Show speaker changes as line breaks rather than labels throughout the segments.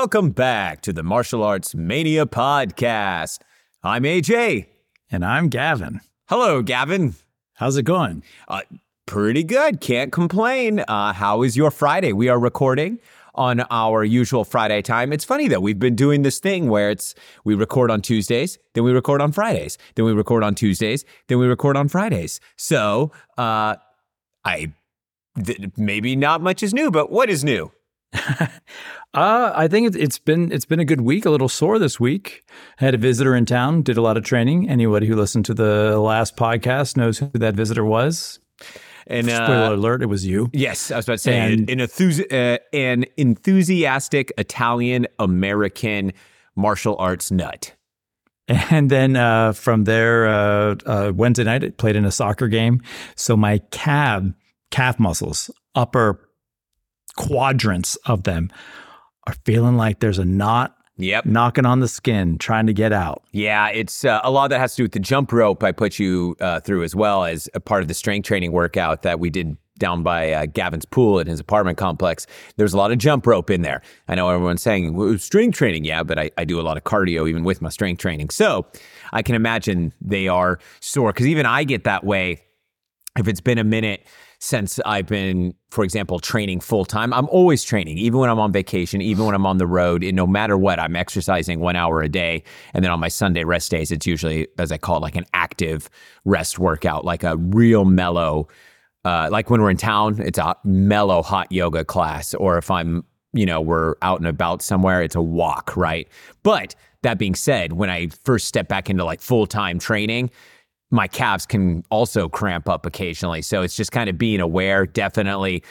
welcome back to the Martial Arts Mania podcast. I'm AJ.
And I'm Gavin.
Hello, Gavin.
How's it going?
Uh, pretty good. Can't complain. Uh, how is your Friday? We are recording on our usual Friday time. It's funny though, we've been doing this thing where it's we record on Tuesdays, then we record on Fridays, then we record on Tuesdays, then we record on Fridays. So, uh, I th- maybe not much is new, but what is new?
uh, I think it's been it's been a good week. A little sore this week. I had a visitor in town. Did a lot of training. Anybody who listened to the last podcast knows who that visitor was.
And uh,
spoiler alert, it was you.
Yes, I was about to say and, an, enthusi- uh, an enthusiastic Italian American martial arts nut.
And then uh, from there, uh, uh, Wednesday night, I played in a soccer game. So my calf calf muscles, upper quadrants of them, are feeling like there's a knot
Yep.
Knocking on the skin, trying to get out.
Yeah, it's uh, a lot of that has to do with the jump rope I put you uh, through as well as a part of the strength training workout that we did down by uh, Gavin's pool at his apartment complex. There's a lot of jump rope in there. I know everyone's saying well, strength training, yeah, but I, I do a lot of cardio even with my strength training. So I can imagine they are sore because even I get that way if it's been a minute since I've been, for example, training full time. I'm always training, even when I'm on vacation, even when I'm on the road. And no matter what, I'm exercising one hour a day. And then on my Sunday rest days, it's usually, as I call it, like an active rest workout, like a real mellow, uh, like when we're in town, it's a mellow hot yoga class. Or if I'm, you know, we're out and about somewhere, it's a walk, right? But that being said, when I first step back into like full time training, my calves can also cramp up occasionally. So it's just kind of being aware, definitely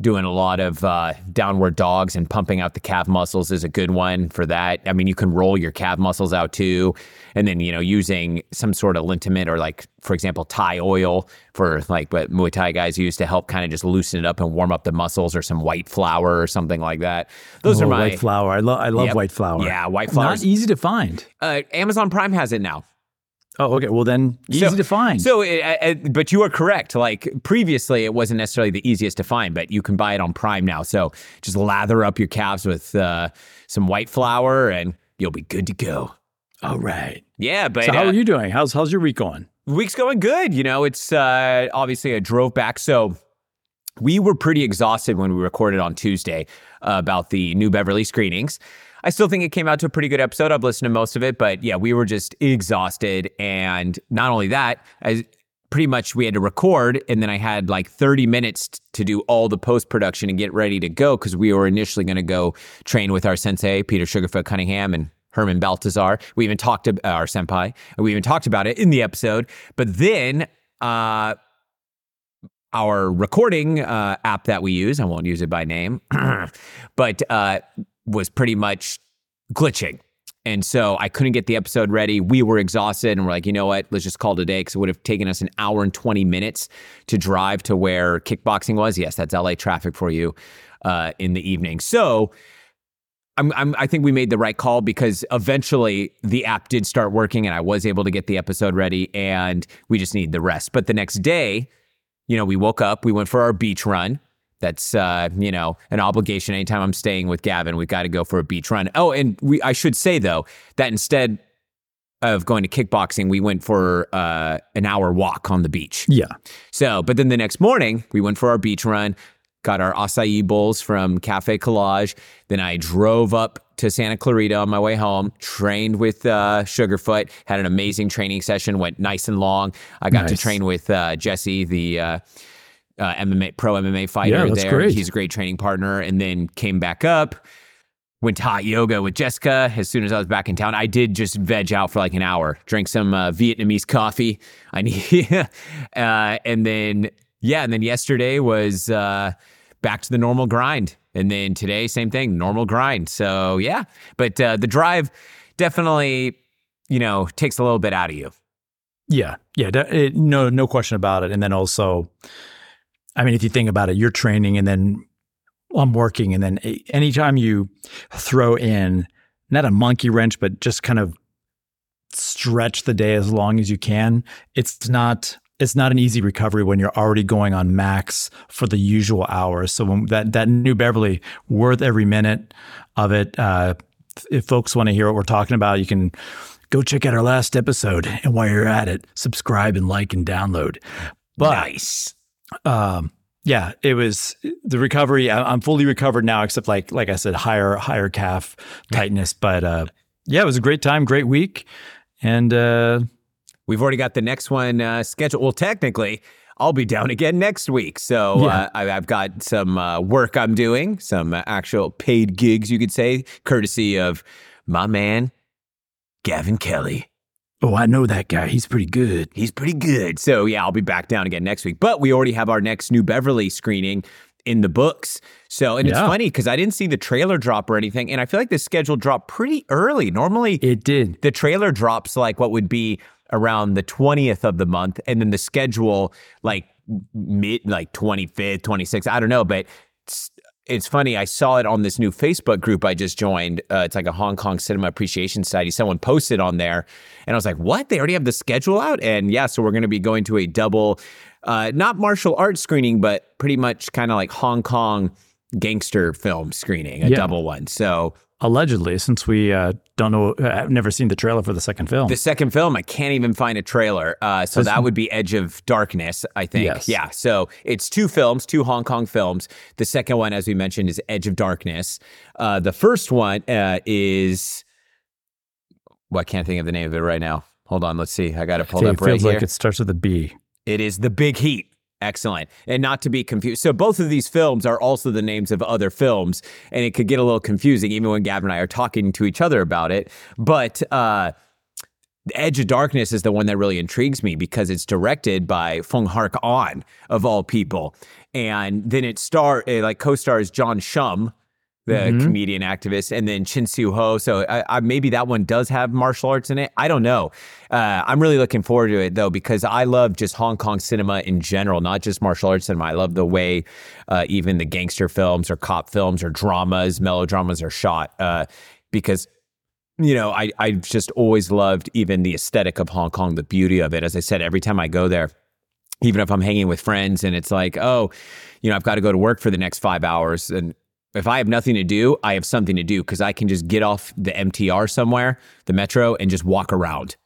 doing a lot of uh, downward dogs and pumping out the calf muscles is a good one for that. I mean, you can roll your calf muscles out too. And then, you know, using some sort of liniment or like, for example, Thai oil for like what Muay Thai guys use to help kind of just loosen it up and warm up the muscles or some White Flower or something like that. Those
oh,
are my
White Flower. I, lo- I love White Flower.
Yeah, White Flower.
Not easy to find.
Uh, Amazon Prime has it now.
Oh, okay. Well, then easy
so,
to find.
So, it, uh, uh, but you are correct. Like previously, it wasn't necessarily the easiest to find, but you can buy it on Prime now. So just lather up your calves with uh, some White Flower, and you'll be good to go.
All right.
Yeah, but
so how are you doing? How's how's your week going?
Week's going good. You know, it's uh, obviously I drove back, so we were pretty exhausted when we recorded on Tuesday uh, about the New Beverly screenings. I still think it came out to a pretty good episode. I've listened to most of it, but yeah, we were just exhausted. And not only that, I pretty much we had to record and then I had like 30 minutes to do all the post production and get ready to go because we were initially going to go train with our sensei, Peter Sugarfoot Cunningham and Herman Baltazar. We even talked to uh, our senpai we even talked about it in the episode. But then, uh, our recording uh, app that we use, I won't use it by name, but uh, was pretty much glitching. And so I couldn't get the episode ready. We were exhausted and we're like, you know what? Let's just call it a day because it would have taken us an hour and 20 minutes to drive to where kickboxing was. Yes, that's LA traffic for you uh, in the evening. So I'm, I'm, i think we made the right call because eventually the app did start working and I was able to get the episode ready and we just need the rest. But the next day, you know, we woke up, we went for our beach run that's uh, you know an obligation. Anytime I'm staying with Gavin, we've got to go for a beach run. Oh, and we I should say though that instead of going to kickboxing, we went for uh, an hour walk on the beach.
Yeah.
So, but then the next morning, we went for our beach run. Got our acai bowls from Cafe Collage. Then I drove up to Santa Clarita on my way home, trained with uh, Sugarfoot, had an amazing training session, went nice and long. I got nice. to train with uh, Jesse, the uh, uh, MMA pro MMA fighter
yeah,
there.
Great.
He's a great training partner, and then came back up. Went to hot yoga with Jessica as soon as I was back in town. I did just veg out for like an hour, drank some uh, Vietnamese coffee. I need, uh, and then yeah, and then yesterday was uh, back to the normal grind, and then today same thing, normal grind. So yeah, but uh, the drive definitely, you know, takes a little bit out of you.
Yeah, yeah, it, no, no question about it. And then also, I mean, if you think about it, you're training and then I'm working. And then anytime you throw in not a monkey wrench, but just kind of stretch the day as long as you can, it's not it's not an easy recovery when you're already going on max for the usual hours. So when that that New Beverly worth every minute of it. Uh, if folks want to hear what we're talking about, you can go check out our last episode. And while you're at it, subscribe and like and download. But
nice.
Um, yeah, it was the recovery. I, I'm fully recovered now, except like like I said, higher higher calf tightness. But uh, yeah, it was a great time, great week, and uh,
We've already got the next one uh, scheduled. Well, technically, I'll be down again next week. So
Yeah.
uh, I, I've got some uh, work I'm doing, some uh, actual paid gigs, you could say, courtesy of my man, Gavin Kelly.
Oh, I know that guy. He's pretty good.
He's pretty good. So yeah, I'll be back down again next week. But we already have our next New Beverly screening in the books. So and it's funny because I didn't see the trailer drop or anything, and I feel like the schedule dropped pretty early. Normally,
It did.
the trailer drops like what would be around the 20th of the month and then the schedule like mid like 25th 26th i don't know but it's, funny i saw it on this new facebook group i just joined uh, it's like a hong kong cinema appreciation society someone posted on there and i was like what? They already have the schedule out? And yeah so we're going to be going to a double uh, not martial arts screening but pretty much kind of like hong kong gangster film screening a
Yeah.
double one. So
Allegedly, since we uh, don't know, uh, I've never seen the trailer for the second film.
The second film, I can't even find a trailer. Uh, so that would be Edge of Darkness, I think.
Yes.
Yeah. So it's two films, two Hong Kong films. The second one, as we mentioned, is Edge of Darkness. Uh, the first one uh, is. Well, I can't think of the name of it right now. Hold on. Let's see. I got it pulled
it
up
feels
right
like
here.
it starts with a B.
It is The Big Heat. Excellent. And not to be confused. So both of these films are also the names of other films, and it could get a little confusing even when Gavin and I are talking to each other about it. But uh Edge of Darkness is the one that really intrigues me because it's directed by Fung Hark On of all people, and then it star like co-stars John Shum, the
Mhm.
comedian activist, and then Chin Siu Ho. So I, I, maybe that one does have martial arts in it. I don't know. Uh, I'm really looking forward to it though because I love just Hong Kong cinema in general, not just martial arts cinema. I love the way uh, even the gangster films or cop films or dramas, melodramas are shot uh, because you know, I I just always loved even the aesthetic of Hong Kong, the beauty of it. As I said, every time I go there, even if I'm hanging with friends and it's like, oh, you know, I've got to go to work for the next five hours, and if I have nothing to do, I have something to do because I can just get off the MTR somewhere, the metro, and just walk around.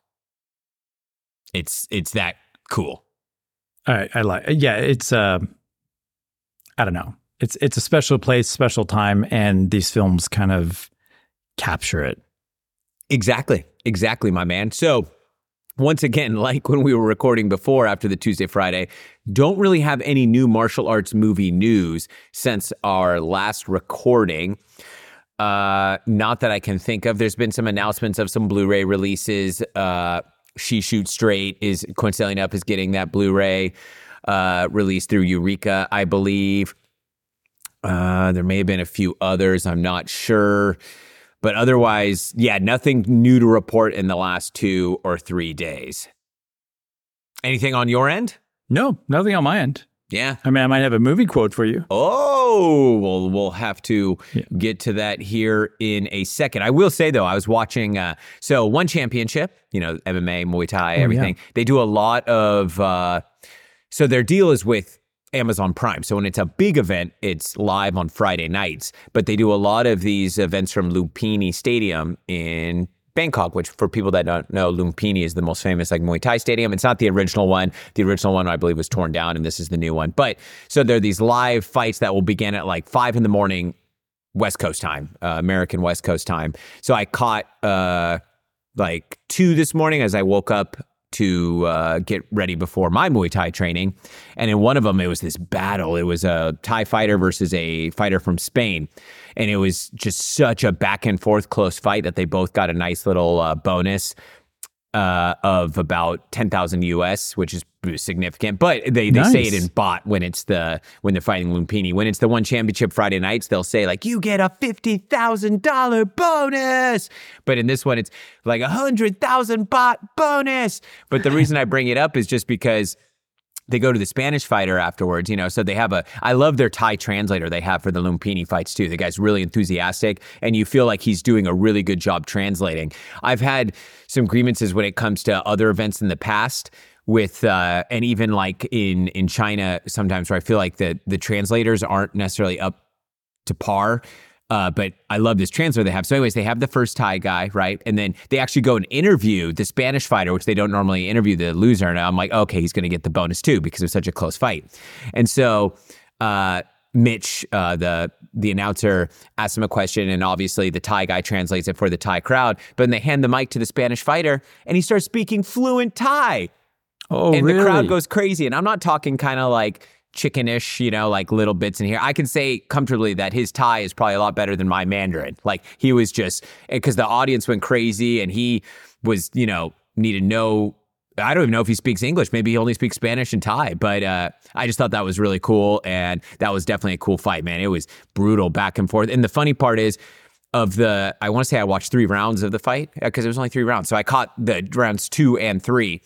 It's it's that cool.
All right, I like. Yeah, it's. Uh, I don't know. It's it's a special place, special time, and these films kind of capture it.
Exactly. Exactly, my man. So, once again, like when we were recording before after the Tuesday Friday, don't really have any new martial arts movie news since our last recording. Uh, not that I can think of. There's been some announcements of some Blu-ray releases. Uh, she Shoots Straight is coincidentally up is getting that Blu-ray uh, released through Eureka, I believe. Uh, there may have been a few others. I'm not sure. But otherwise, yeah, nothing new to report in the last two or three days. Anything on your end?
No, nothing on my end.
Yeah.
I mean, I might have a movie quote for you.
Oh, well, we'll have to
Yeah.
get to that here in a second. I will say though, I was watching. Uh, so one championship, you know, MMA, Muay Thai,
Oh,
everything. They do a lot of. Uh, so their deal is with Amazon Prime. So when it's a big event, it's live on Friday nights. But they do a lot of these events from Lumpini Stadium in Bangkok, which for people that don't know, Lumpini is the most famous like Muay Thai stadium. It's not the original one. The original one, I believe, was torn down, and this is the new one. But so there are these live fights that will begin at like five in the morning, West Coast time, uh, American West Coast time. So I caught uh, like two this morning as I woke up to uh, get ready before my Muay Thai training. And in one of them, it was this battle. It was a Thai fighter versus a fighter from Spain. And it was just such a back and forth close fight that they both got a nice little uh, bonus uh, of about 10,000 US, which is significant. But they, they say it in baht when it's the when they're fighting Lumpini. When it's the one championship Friday nights, they'll say like you get a fifty thousand dollar bonus. But in this one, it's like a hundred thousand baht bonus. But the reason I bring it up is just because they go to the Spanish fighter afterwards, you know. So they have a. I love their Thai translator they have for the Lumpini fights too. The guy's really enthusiastic, and you feel like he's doing a really good job translating. I've had some grievances when it comes to other events in the past with uh, and even like in in China sometimes where I feel like the the translators aren't necessarily up to par. Uh, but I love this translator they have. So, anyways, they have the first Thai guy, right? And then they actually go and interview the Spanish fighter, which they don't normally interview the loser. And I'm like, okay, he's going to get the bonus too because it was such a close fight. And so, uh, Mitch, uh, the the announcer, asks him a question, and obviously the Thai guy translates it for the Thai crowd. But then they hand the mic to the Spanish fighter, and he starts speaking fluent Thai.
Oh,
and
really?
the crowd goes crazy. And I'm not talking kind of like chickenish, you know, like little bits in here. I can say comfortably that his Thai is probably a lot better than my Mandarin. Like he was just because the audience went crazy and he was, you know, needed no. I don't even know if he speaks English. Maybe he only speaks Spanish and Thai. But uh, I just thought that was really cool, and that was definitely a cool fight, man. It was brutal back and forth. And the funny part is, of the, I want to say I watched three rounds of the fight because it was only three rounds. So I caught the rounds two and three.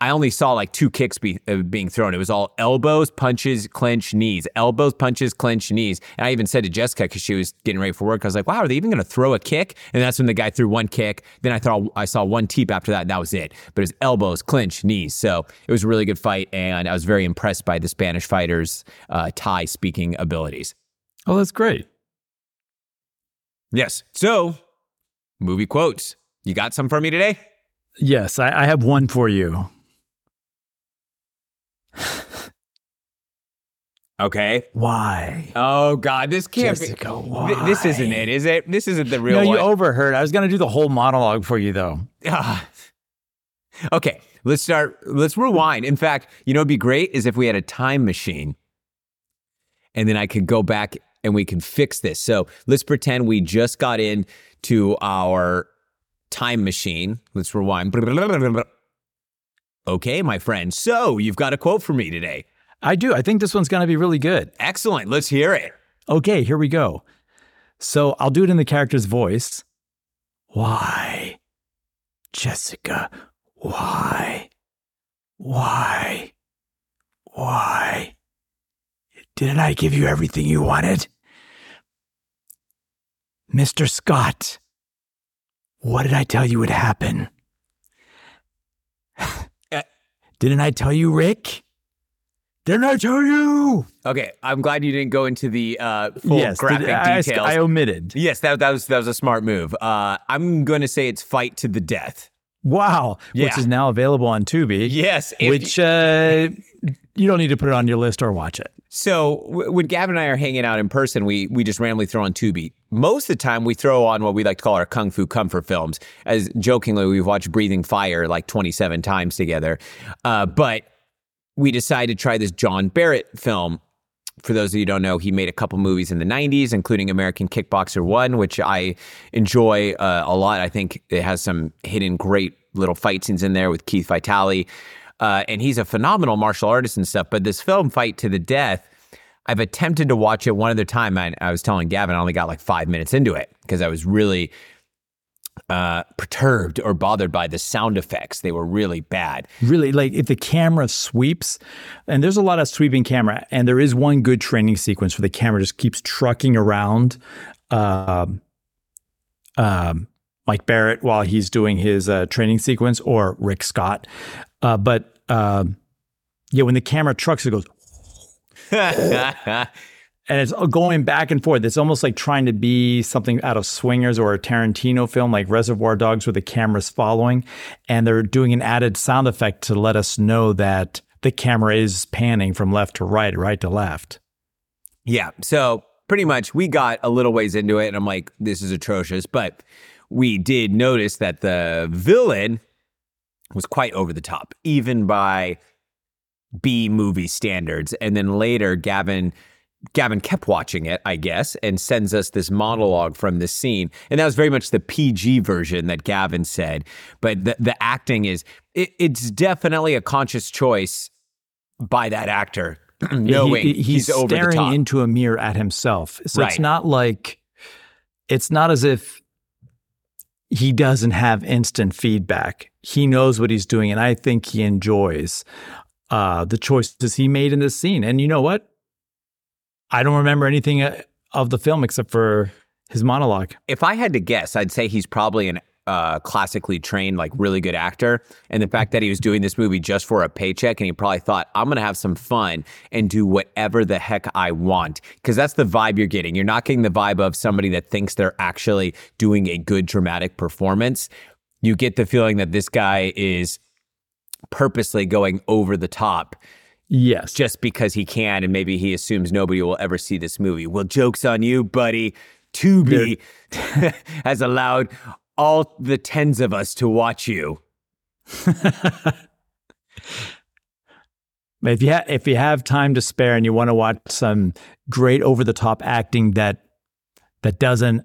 I only saw like two kicks be, uh, being thrown. It was all elbows, punches, clinch, knees. Elbows, punches, clinch, knees. And I even said to Jessica because she was getting ready for work, I was like, "Wow, are they even going to throw a kick?" And that's when the guy threw one kick. Then I thought I saw one teep after that. And that was it. But it was elbows, clinch, knees. So it was a really good fight, and I was very impressed by the Spanish fighters' uh, Thai speaking abilities.
Oh, that's great.
Yes. So movie quotes. You got some for me today?
Yes, I, I have one for you.
Okay.
Why?
Oh God, this can't
Jessica,
be.
why?
Th- This isn't it, is it? This isn't the real
no, you
one.
overheard. I was going to do the whole monologue for you, though.
Ah. okay, let's start. Let's rewind. In fact, you know, it'd be great is if we had a time machine, and then I could go back and we can fix this. So let's pretend we just got into our time machine. Let's rewind. Okay, my friend. So you've got a quote for me today.
I do. I think this one's going to be really good.
Excellent. Let's hear it.
Okay, here we go. So I'll do it in the character's voice. Why? Jessica, why? Why? Why? Didn't I give you everything you wanted? Mr. Scott, what did I tell you would happen? Didn't I tell you, Rick? Didn't I tell you?
Okay, I'm glad you didn't go into the uh, full
yes,
graphic
did- I,
details.
I omitted.
Yes, that, that was that was a smart move. Uh, I'm going to say it's fight to the death.
Wow, which is now available on Tubi.
Yes,
which uh, you don't need to put it on your list or watch it.
So w- when Gavin and I are hanging out in person, we we just randomly throw on Tubi. Most of the time, we throw on what we like to call our kung fu comfort films. As jokingly, we've watched Breathing Fire like 27 times together. Uh, but we decided to try this John Barrett film. For those of you who don't know, he made a couple movies in the 90s, including American Kickboxer 1, which I enjoy uh, a lot. I think it has some hidden great little fight scenes in there with Keith Vitale. Uh, and he's a phenomenal martial artist and stuff. But this film, Fight to the Death, I've attempted to watch it one other time. And I was telling Gavin, I only got like five minutes into it because I was really uh, perturbed or bothered by the sound effects. They were really bad.
Really, like if the camera sweeps, and there's a lot of sweeping camera, and there is one good training sequence where the camera just keeps trucking around um, um, Mike Barrett while he's doing his uh, training sequence, or Rick Scott. Uh, but um, yeah, when the camera trucks, it goes, and it's going back and forth. It's almost like trying to be something out of Swingers or a Tarantino film like Reservoir Dogs where the camera's following and they're doing an added sound effect to let us know that the camera is panning from left to right, right to left.
Yeah. So pretty much we got a little ways into it and I'm like, this is atrocious. But we did notice that the villain was quite over the top, even by B movie standards. And then later, Gavin. Gavin kept watching it, I guess, and sends us this monologue from this scene. And that was very much the PG version that Gavin said. But the, the acting is, it, it's definitely a conscious choice by that actor, knowing
He- he-
he's, over the
staring into a mirror at himself. So
Right.
it's not like it's not as if he doesn't have instant feedback. He knows what he's doing, and I think he enjoys uh, the choices he made in this scene. And you know what? I don't remember anything uh, of the film except for his monologue.
if I had to guess, I'd say he's probably an uh, classically trained, like really good actor. And the fact that he was doing this movie just for a paycheck and he probably thought, I'm going to have some fun and do whatever the heck I want. Because that's the vibe you're getting. You're not getting the vibe of somebody that thinks they're actually doing a good dramatic performance. You get the feeling that this guy is purposely going over the top
Yes.
just because he can and maybe he assumes nobody will ever see this movie. Well, joke's on you, buddy. Tubi has allowed all the tens of us to watch you.
If you ha- if you have time to spare and you want to watch some great over the top acting that that doesn't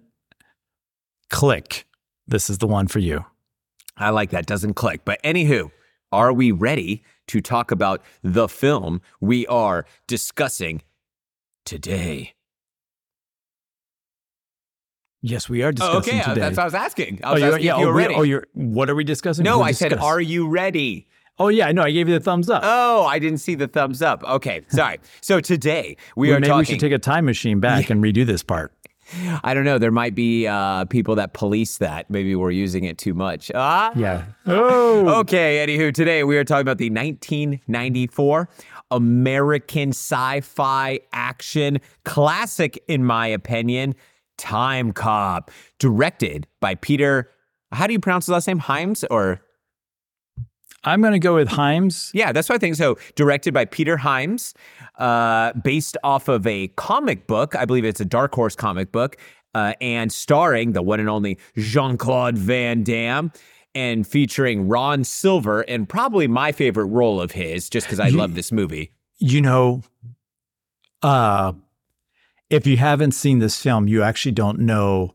click, this is the one for you.
I like that. Doesn't click. But anywho, are we ready to talk about the film we are discussing today?
Yes, we are oh, discussing
okay, uh,
today.
that's what I was asking. I
oh,
was
you're,
asking
yeah,
if you
oh,
were
we-
ready.
oh, you're. What are we discussing?
no,
We'll
I said, are you ready?
Oh yeah, no, I gave you the thumbs up.
Oh, I didn't see the thumbs up. Okay, sorry. So today we
Well,
are
maybe
talking.
we should take a time machine back and redo this part.
I don't know. There might be uh, people that police that. Maybe we're using it too much. Ah.
Yeah. Oh.
Okay. Anywho, today we are talking about the 1994 American sci-fi action classic, in my opinion, Time Cop, directed by Peter. How do you pronounce his last name? Himes or
I'm going to go with Himes.
yeah, that's what I think. So, directed by Peter Himes, uh, based off of a comic book. I believe it's a Dark Horse comic book, uh, and starring the one and only Jean Claude Van Damme. And featuring Ron Silver, and probably my favorite role of his, just because I love this movie.
You know, uh, if you haven't seen this film, you actually don't know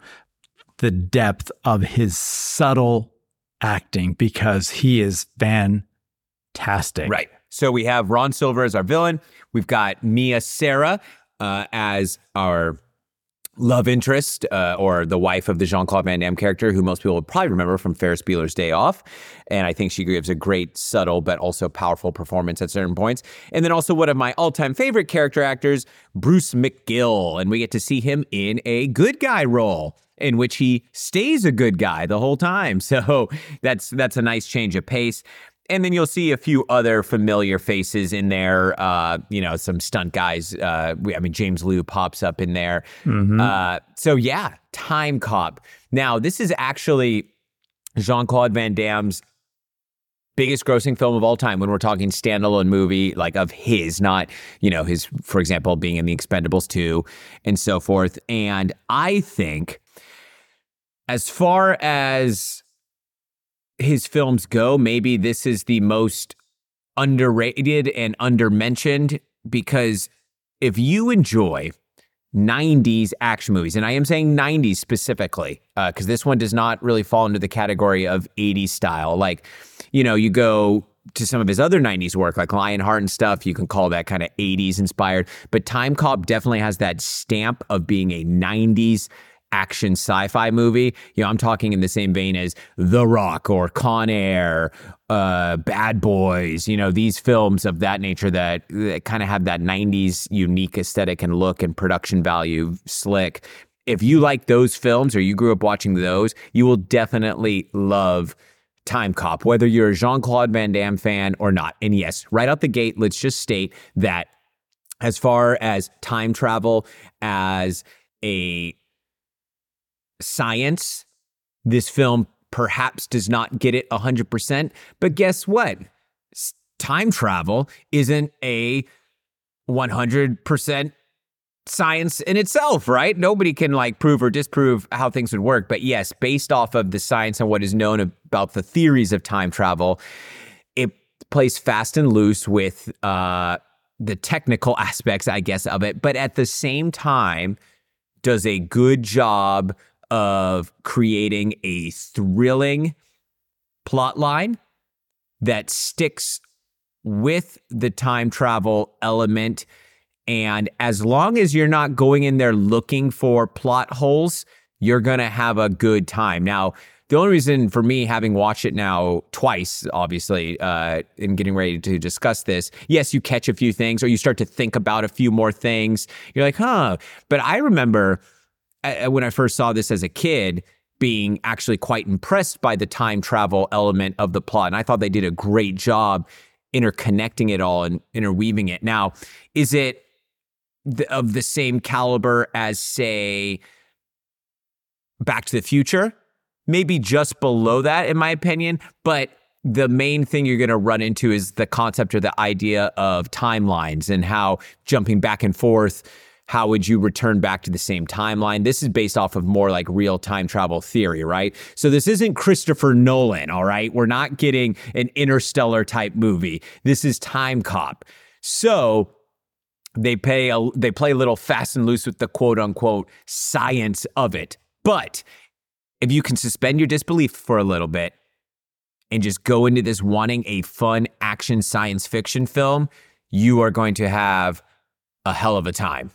the depth of his subtle acting because he is fantastic.
Right. So we have Ron Silver as our villain. We've got Mia Sara uh, as our love interest uh, or the wife of the Jean Claude Van Damme character, who most people would probably remember from Ferris Bueller's Day Off. And I think she gives a great, subtle, but also powerful performance at certain points. And then also one of my all time favorite character actors, Bruce McGill. And we get to see him in a good guy role. In which he stays a good guy the whole time, so that's that's a nice change of pace. And then you'll see a few other familiar faces in there. Uh, you know, some stunt guys. Uh, we, I mean, James Lew pops up in there. Uh, so yeah, Time Cop. Now, this is actually Jean Claude Van Damme's biggest grossing film of all time when we're talking standalone movie like of his not you know his for example being in the expendables 2 and so forth and i think as far as his films go, maybe this is the most underrated and undermentioned because if you enjoy 90s action movies, and I am saying 90s specifically, uh, because this one does not really fall into the category of 80s style. Like, you know, you go to some of his other 90s work, like Lionheart and stuff, you can call that kind of 80s inspired. But Time Cop definitely has that stamp of being a 90s action sci-fi movie. You know, I'm talking in the same vein as The Rock or Con Air, uh, Bad Boys. You know, these films of that nature that, that kind of have that '90s unique aesthetic and look and production value, slick. If you like those films or you grew up watching those, you will definitely love. Time Cop, whether you're a Jean Claude Van Damme fan or not. And yes, right out the gate, let's just state that as far as time travel as a science, this film perhaps does not get it 100%. But guess what? Time travel isn't a 100% science in itself, right? Nobody can like prove or disprove how things would work. But yes, based off of the science and what is known about the theories of time travel, it plays fast and loose with uh, the technical aspects, I guess, of it. But at the same time, does a good job of creating a thrilling plot line that sticks with the time travel element. And as long as you're not going in there looking for plot holes, you're going to have a good time. Now, the only reason for me having watched it now twice, obviously, uh, and getting ready to discuss this, yes, you catch a few things or you start to think about a few more things. You're like, huh. But I remember uh, when I first saw this as a kid, being actually quite impressed by the time travel element of the plot. And I thought they did a great job interconnecting it all and interweaving it. Now, is it the, of the same caliber as, say, Back to the Future? Maybe just below that, in my opinion. But the main thing you're going to run into is the concept or the idea of timelines and how jumping back and forth how would you return back to the same timeline? This is based off of more like real time travel theory, right? So this isn't Christopher Nolan, all right? We're not getting an interstellar type movie. This is Time Cop. So they pay a, they play a little fast and loose with the quote unquote science of it. But if you can suspend your disbelief for a little bit and just go into this wanting a fun action science fiction film, you are going to have a hell of a time.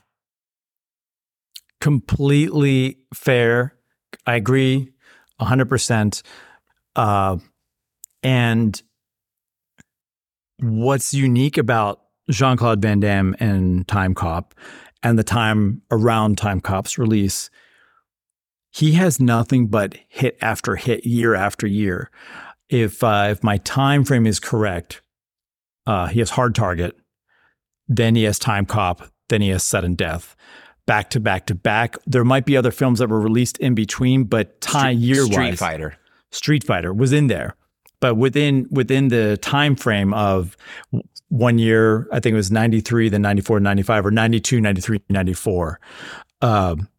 Completely fair. I agree 100%. Uh, and what's unique about Jean Claude Van Damme and Time Cop and the time around Time Cop's release, he has nothing but hit after hit, year after year. If uh, if my time frame is correct, uh, he has Hard Target, then he has Time Cop, then he has Sudden Death, back to back to back. There might be other films that were released in between, but time year wise,
Street Fighter,
Street Fighter was in there, but within within the time frame of one year, I think it was 93, then 94, 95, or 92, 93, 94. Um,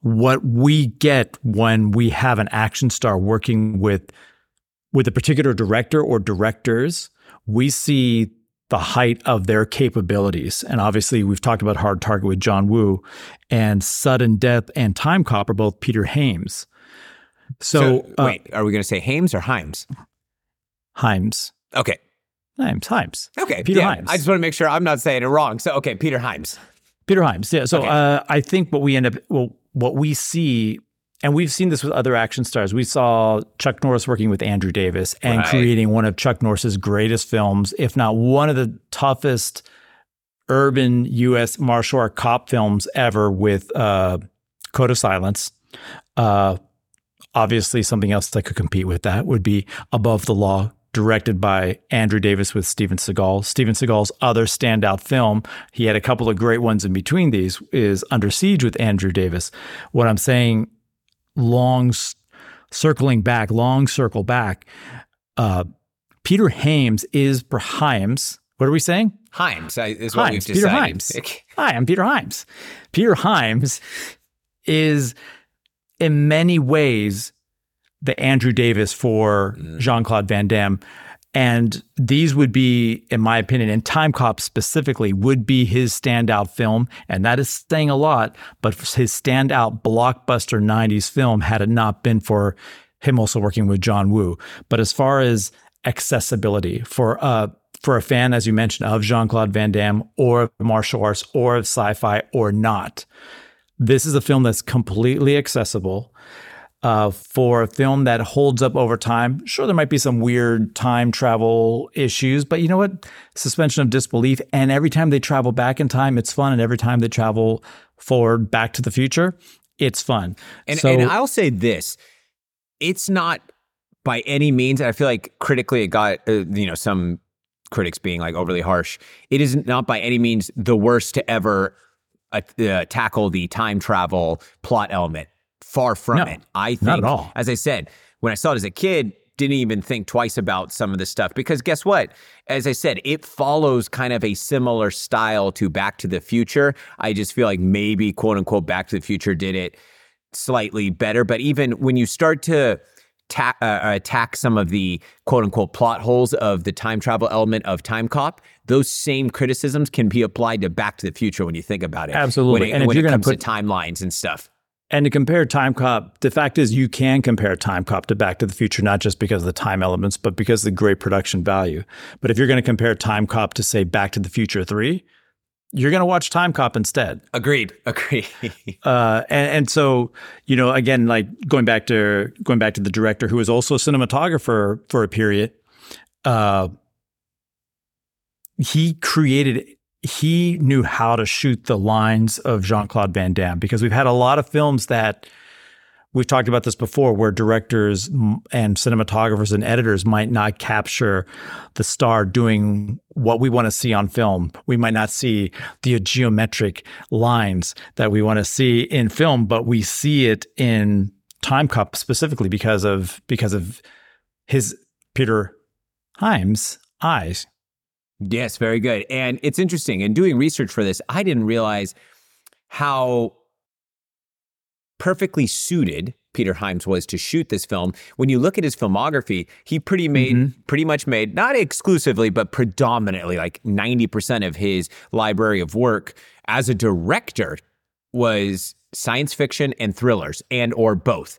what we get when we have an action star working with with a particular director or directors, we see the height of their capabilities. And obviously, we've talked about Hard Target with John Woo, and Sudden Death and Time Cop are both Peter Hames. So,
so uh, wait, are we going to say Hames or Himes?
Himes.
Okay.
Hyams. Hyams.
Okay.
Peter
yeah,
Hyams.
I just want to make sure I'm not saying it wrong. So, okay, Peter Hyams.
Peter Hyams. Yeah. So,
Okay.
uh, I think what we end up, well, what we see, and we've seen this with other action stars. We saw Chuck Norris working with Andrew Davis and
Right.
creating one of Chuck Norris's greatest films, if not one of the toughest urban U.S. martial art cop films ever with uh, Code of Silence. Uh, obviously, something else that could compete with that would be Above the Law, directed by Andrew Davis with Steven Seagal. Steven Seagal's other standout film, he had a couple of great ones in between these, is Under Siege with Andrew Davis. What I'm saying, long circling back, long circle back, uh, Peter Hames is per Hyams. What are we saying?
Hymes I- is what
Hyams,
we've
Peter
decided.
Hyams. Hi, I'm Peter Hymes. Peter Hymes is in many ways the Andrew Davis for Jean Claude Van Damme. And these would be, in my opinion, and Time Cop specifically, would be his standout film. And that is saying a lot, but his standout blockbuster 90s film had it not been for him also working with John Woo. But as far as accessibility for uh for a fan, as you mentioned, of Jean Claude Van Damme or of martial arts or of sci fi or not, this is a film that's completely accessible. Uh, for a film that holds up over time, sure, there might be some weird time travel issues, but you know what? Suspension of disbelief. And every time they travel back in time, it's fun. And every time they travel forward back to the future, it's fun.
And,
so,
and I'll say this: it's not by any means. And I feel like critically, it got uh, you know some critics being like overly harsh. It is not by any means the worst to ever uh, tackle the time travel plot element. Far from
No,
it. I think,
not at all.
as I said, when I saw it as a kid, didn't even think twice about some of this stuff because guess what? As I said, it follows kind of a similar style to Back to the Future. I just feel like maybe quote unquote Back to the Future did it slightly better. But even when you start to ta- uh, attack some of the quote unquote plot holes of the time travel element of Time Cop, those same criticisms can be applied to Back to the Future when you think about it.
Absolutely.
When it,
And if
when
you're
it comes
put-
to timelines and stuff.
And to compare Time Cop, the fact is you can compare Time Cop to Back to the Future, not just because of the time elements, but because of the great production value. But if you're going to compare Time Cop to, say, Back to the Future 3, you're going to watch Time Cop instead.
Agreed. Agreed.
Uh, and, and so, you know, again, like going back to going back to the director who was also a cinematographer for a period, uh, he created he knew how to shoot the lines of Jean Claude Van Damme because we've had a lot of films that we've talked about this before where directors and cinematographers and editors might not capture the star doing what we want to see on film. We might not see the geometric lines that we want to see in film, but we see it in Time Cop specifically because of because of his Peter Hyams eyes.
Yes, very good. And it's interesting. In doing research for this, I didn't realize how perfectly suited Peter Hyams was to shoot this film. When you look at his filmography, he pretty made mm-hmm. pretty much made not exclusively but predominantly like 90% of his library of work as a director was science fiction and thrillers and or both.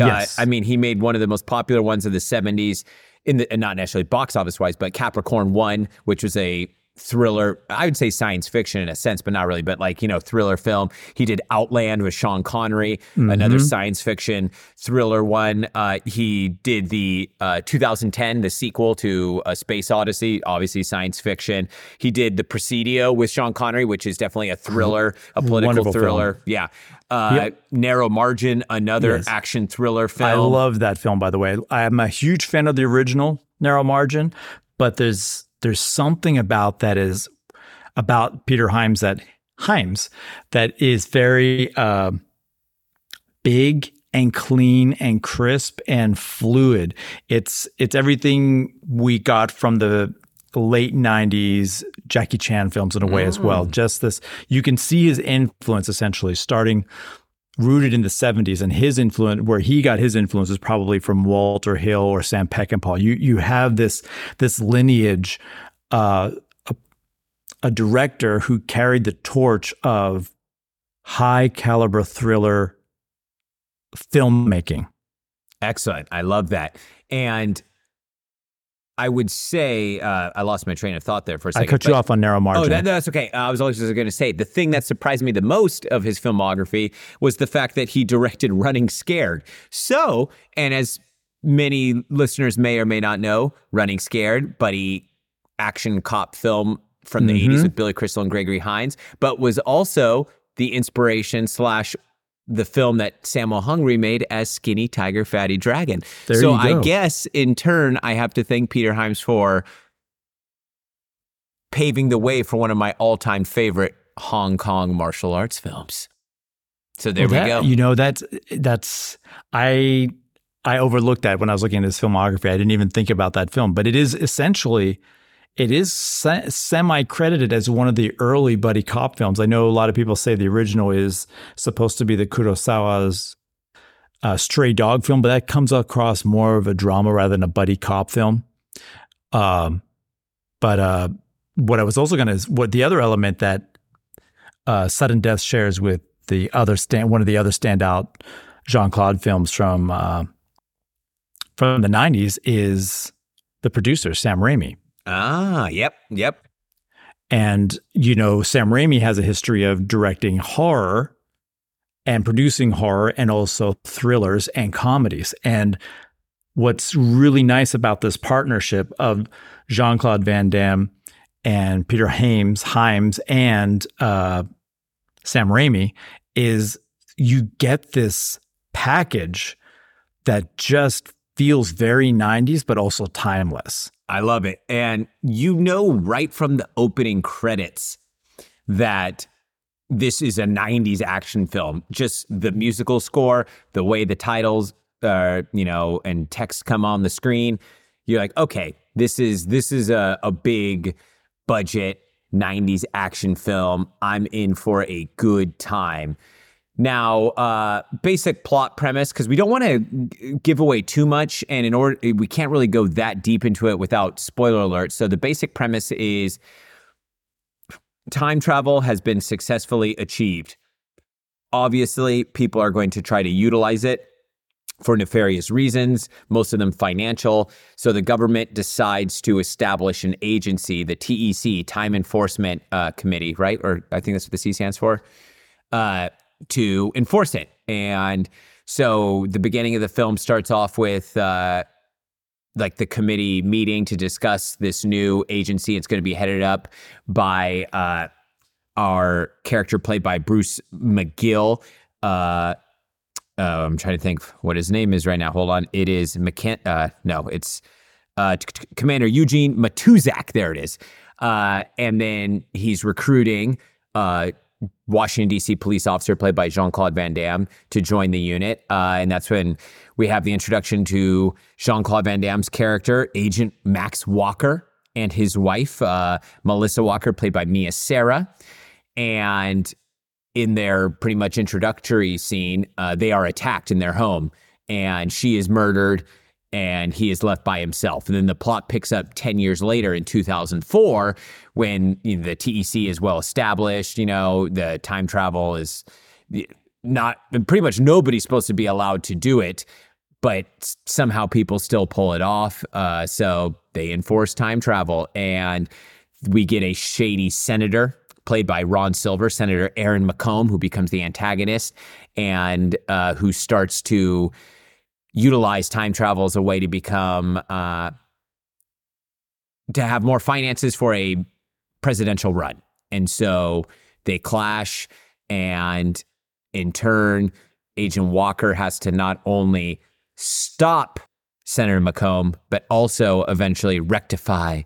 Uh, yes. Uh, I mean, he made one of the most popular ones of the 70s in the not necessarily box office wise, but Capricorn 1, which was a thriller. I would say science fiction in a sense, but not really. But like you know, thriller film. He did Outland with Sean Connery, mm-hmm. another science fiction thriller one. Uh, he did the uh, 2010, the sequel to A Space Odyssey, obviously science fiction. He did the Presidio with Sean Connery, which is definitely a thriller, a political Wonderful thriller. Film. Yeah. Uh, yep. Narrow Margin, another yes. action thriller film. I
love that film, by the way. I'm a huge fan of the original Narrow Margin, but there's there's something about that is about Peter Hyams that Hyams that is very uh, big and clean and crisp and fluid. It's it's everything we got from the late 90s Jackie Chan films in a way mm. as well. Mm. Just this you can see his influence essentially starting rooted in the 70s and his influence where he got his influence is probably from Walter Hill or Sam Peckinpah. You you have this this lineage uh, a, a director who carried the torch of high caliber thriller filmmaking.
Excellent. I love that. And I would say uh, I lost my train of thought there for a second.
I cut you off on narrow margin.
Oh, that, that's okay. I was always going to say the thing that surprised me the most of his filmography was the fact that he directed Running Scared. So, and as many listeners may or may not know, Running Scared, buddy action cop film from the mm-hmm. 80s with Billy Crystal and Gregory Hines, but was also the inspiration slash the film that Sammo Hung remade as Skinny Tiger Fatty Dragon. There so I guess in turn, I have to thank Peter Hyams for paving the way for one of my all time favorite Hong Kong martial arts films. So there well,
we
that,
go. You know, that's, that's, I, I overlooked that when I was looking at his filmography. I didn't even think about that film, but it is essentially it is se- semi credited as one of the early buddy cop films. I know a lot of people say the original is supposed to be the Kurosawa's uh, Stray Dog film, but that comes across more of a drama rather than a buddy cop film. Um, but uh, what I was also going to what the other element that uh, Sudden Death shares with the other stand one of the other standout Jean Claude films from uh, from the '90s is the producer Sam Raimi.
Ah, yep, yep.
And, you know, Sam Raimi has a history of directing horror and producing horror and also thrillers and comedies. And what's really nice about this partnership of Jean Claude Van Damme and Peter Hyams, Hyams and uh, Sam Raimi is you get this package that just feels very 90s, but also timeless.
I love it. And you know, right from the opening credits, that this is a 90s action film. Just the musical score, the way the titles, uh, you know, and text come on the screen. You're like, okay, this is this is a, a big budget 90s action film. I'm in for a good time. Now, uh, basic plot premise because we don't want to give away too much, and in order we can't really go that deep into it without spoiler alert. So the basic premise is time travel has been successfully achieved. Obviously, people are going to try to utilize it for nefarious reasons, most of them financial. So the government decides to establish an agency, the TEC, Time Enforcement uh, Committee, right? Or I think that's what the C stands for. Uh, to enforce it. And so the beginning of the film starts off with uh, like the committee meeting to discuss this new agency. It's going to be headed up by uh, our character played by Bruce McGill. Uh, uh, I'm trying to think what his name is right now. Hold on. It is McCann. Uh, no, it's uh, Commander Eugene Matuzak. There it is. Uh, and then he's recruiting uh, Washington, D.C. police officer played by Jean Claude Van Damme to join the unit. Uh, and that's when we have the introduction to Jean Claude Van Damme's character, Agent Max Walker, and his wife, uh, Melissa Walker, played by Mia Sara. And in their pretty much introductory scene, uh, they are attacked in their home and she is murdered and he is left by himself. And then the plot picks up 10 years later in 2004 when you know, the TEC is well established, you know, the time travel is not pretty much nobody's supposed to be allowed to do it, but somehow people still pull it off. Uh, so they enforce time travel and we get a shady senator played by Ron Silver, Senator Aaron McComb, who becomes the antagonist and uh, who starts to utilize time travel as a way to become uh, to have more finances for a presidential run. And so they clash, and in turn, Agent Walker has to not only stop Senator McComb, but also eventually rectify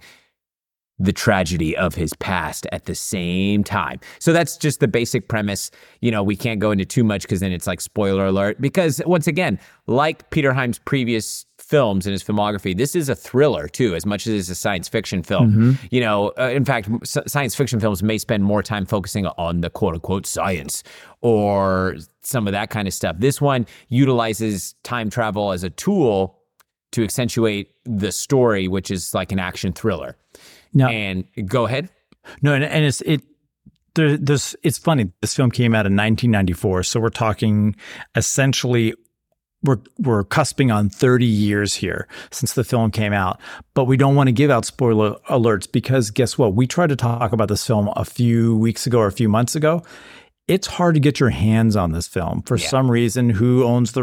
the tragedy of his past at the same time. So that's just the basic premise. You know, we can't go into too much because then it's like spoiler alert. Because once again, like Peter Hyams' previous films in his filmography, this is a thriller too, as much as it's a science fiction film. Mm-hmm. You know, uh, in fact, science fiction films may spend more time focusing on the quote unquote science or some of that kind of stuff. This one utilizes time travel as a tool to accentuate the story, which is like an action thriller.
No.
And go ahead.
No, and, and it's it there, there's it's funny. This film came out in 1994, so we're talking essentially we're we're cusping on 30 years here since the film came out. But we don't want to give out spoiler alerts because guess what? We tried to talk about this film a few weeks ago or a few months ago it's hard to get your hands on this film for yeah. some reason. Who owns the?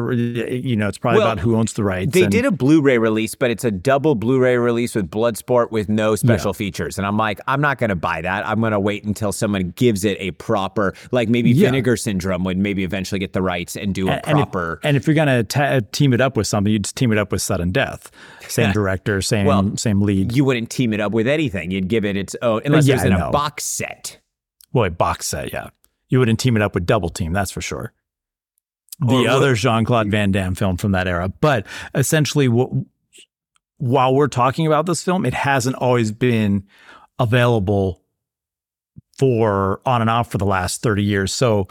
You know, it's probably well, about who owns the rights.
They and, did a Blu-ray release, but it's a double Blu-ray release with Bloodsport with no special yeah. features. And I'm like, I'm not going to buy that. I'm going to wait until someone gives it a proper, like maybe yeah. Vinegar Syndrome would maybe eventually get the rights and do a
and,
proper.
And if, and if you're going to team it up with something, you just team it up with Sudden Death, same director, same well, same lead.
You wouldn't team it up with anything. You'd give it its own, unless yeah, it was in a box set.
Well, a box set, yeah you wouldn't team it up with Double Team, that's for sure. The other Jean Claude Van Damme film from that era. But essentially, while we're talking about this film, it hasn't always been available for on and off for the last 30 years. So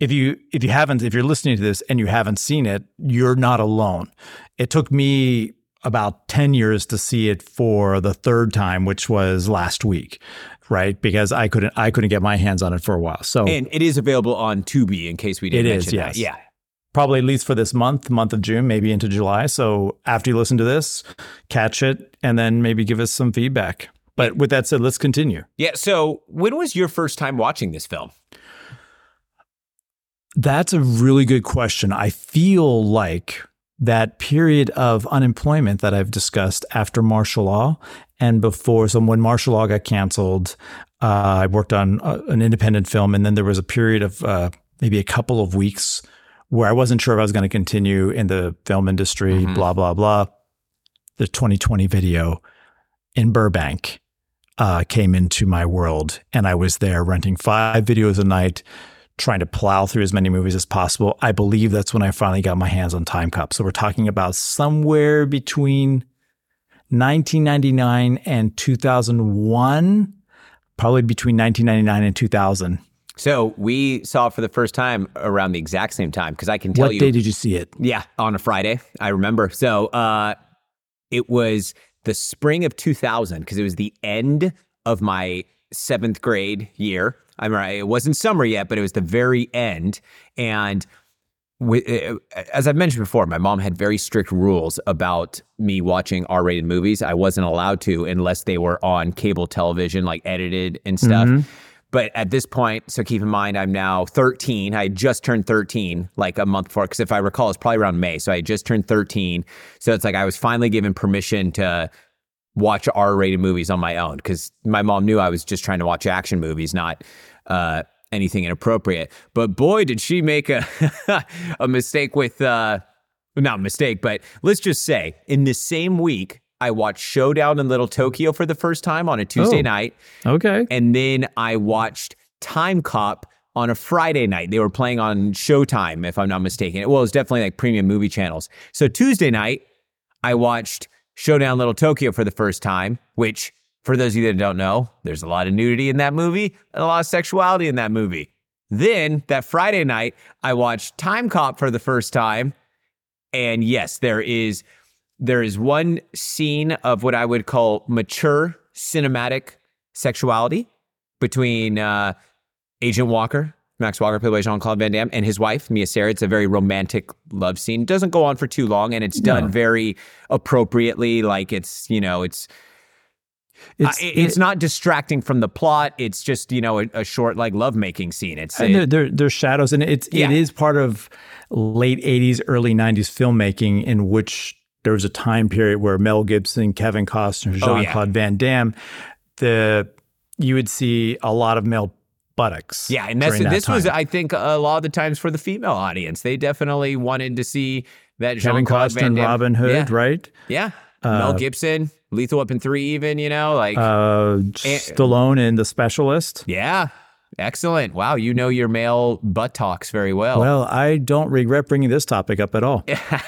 if you if you haven't if you're listening to this and you haven't seen it, you're not alone. It took me about 10 years to see it for the third time, which was last week right? Because I couldn't I couldn't get my hands on it for a while. So
and it is available on Tubi in case we didn't
it
mention
is, yes.
that. Yeah.
Probably at least for this month, month of June, maybe into July. So after you listen to this, catch it and then maybe give us some feedback. But with that said, let's continue.
Yeah. So when was your first time watching this film?
That's a really good question. I feel like that period of unemployment that I've discussed after martial law and before. So when martial law got canceled, uh, I worked on a, uh, an independent film, and then there was a period of uh, maybe a couple of weeks where I wasn't sure if I was going to continue in the film industry. Mm-hmm. Blah blah blah. The 2020 video in Burbank uh, came into my world, and I was there renting five videos a night trying to plow through as many movies as possible. I believe that's when I finally got my hands on Time Cop. So we're talking about somewhere between 1999 and 2001, probably between 1999 and 2000.
So we saw it for the first time around the exact same time because I can tell
what
you.
What day did you see it?
Yeah, on a Friday. I remember. So uh, it was the spring of 2000 because it was the end of my seventh grade year. I'm right. It wasn't summer yet, but it was the very end. And as I've mentioned before, my mom had very strict rules about me watching R-rated movies. I wasn't allowed to unless they were on cable television, like edited and stuff. Mm-hmm. But at this point, so keep in mind, I'm now 13. I just turned 13 like a month before, because if I recall, it's probably around May. So I just turned 13. So it's like I was finally given permission to watch R rated movies on my own because my mom knew I was just trying to watch action movies, not uh, anything inappropriate. But boy, did she make a a mistake with uh not mistake, but let's just say in the same week I watched Showdown in Little Tokyo for the first time on a Tuesday
Oh.
night.
Okay.
And then I watched Time Cop on a Friday night. They were playing on Showtime, if I'm not mistaken. Well, it was definitely like premium movie channels. So Tuesday night, I watched Showdown Little Tokyo for the first time, which, for those of you that don't know, there's a lot of nudity in that movie and a lot of sexuality in that movie. Then that Friday night, I watched Time Cop for the first time. And yes, there is there is one scene of what I would call mature cinematic sexuality between uh, Agent Walker, Max Walker, played by Jean Claude Van Damme, and his wife, Mia Sara. It's a very romantic love scene. It doesn't go on for too long, and it's done
No.
very appropriately. Like it's, you know, it's
It's,
uh, it- it's not distracting from the plot. It's just, you know, a, a short like lovemaking scene. It's
and there, there, there's shadows, and it's
Yeah.
it is part of late '80s, early '90s filmmaking in which there was a time period where Mel Gibson, Kevin Costner,
Oh, yeah.
Jean Claude Van Damme, the you would see a lot of male buttocks.
Yeah, and that's
that
this was. I think a lot of the times for the female audience. They definitely wanted to see that
Kevin
Jean-Claude
Costner,
Van Damme.
Robin Hood,
yeah,
right?
Yeah. Mel uh, Gibson, Lethal Weapon 3 even, you know, like
Uh, eh, eh. Stallone and The Specialist.
yeah. Excellent. Wow, you know your male butt talks very well.
Well, I don't regret bringing this topic up at all.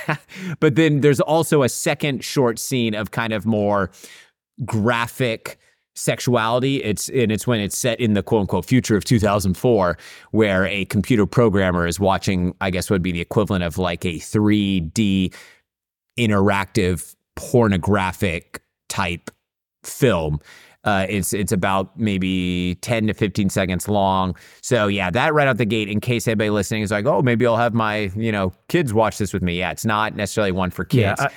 but then there's also a second short scene of kind of more graphic sexuality. It's and it's when it's set in the quote unquote future of 2004, where a computer programmer is watching, I guess would be the equivalent of like a 3D interactive pornographic type film. Uh, it's it's about maybe 10 to 15 seconds long. So yeah, that right out the gate, in case anybody listening is like, oh, maybe I'll have my, you know, kids watch this with me. Yeah, it's not necessarily one for kids.
Yeah. I-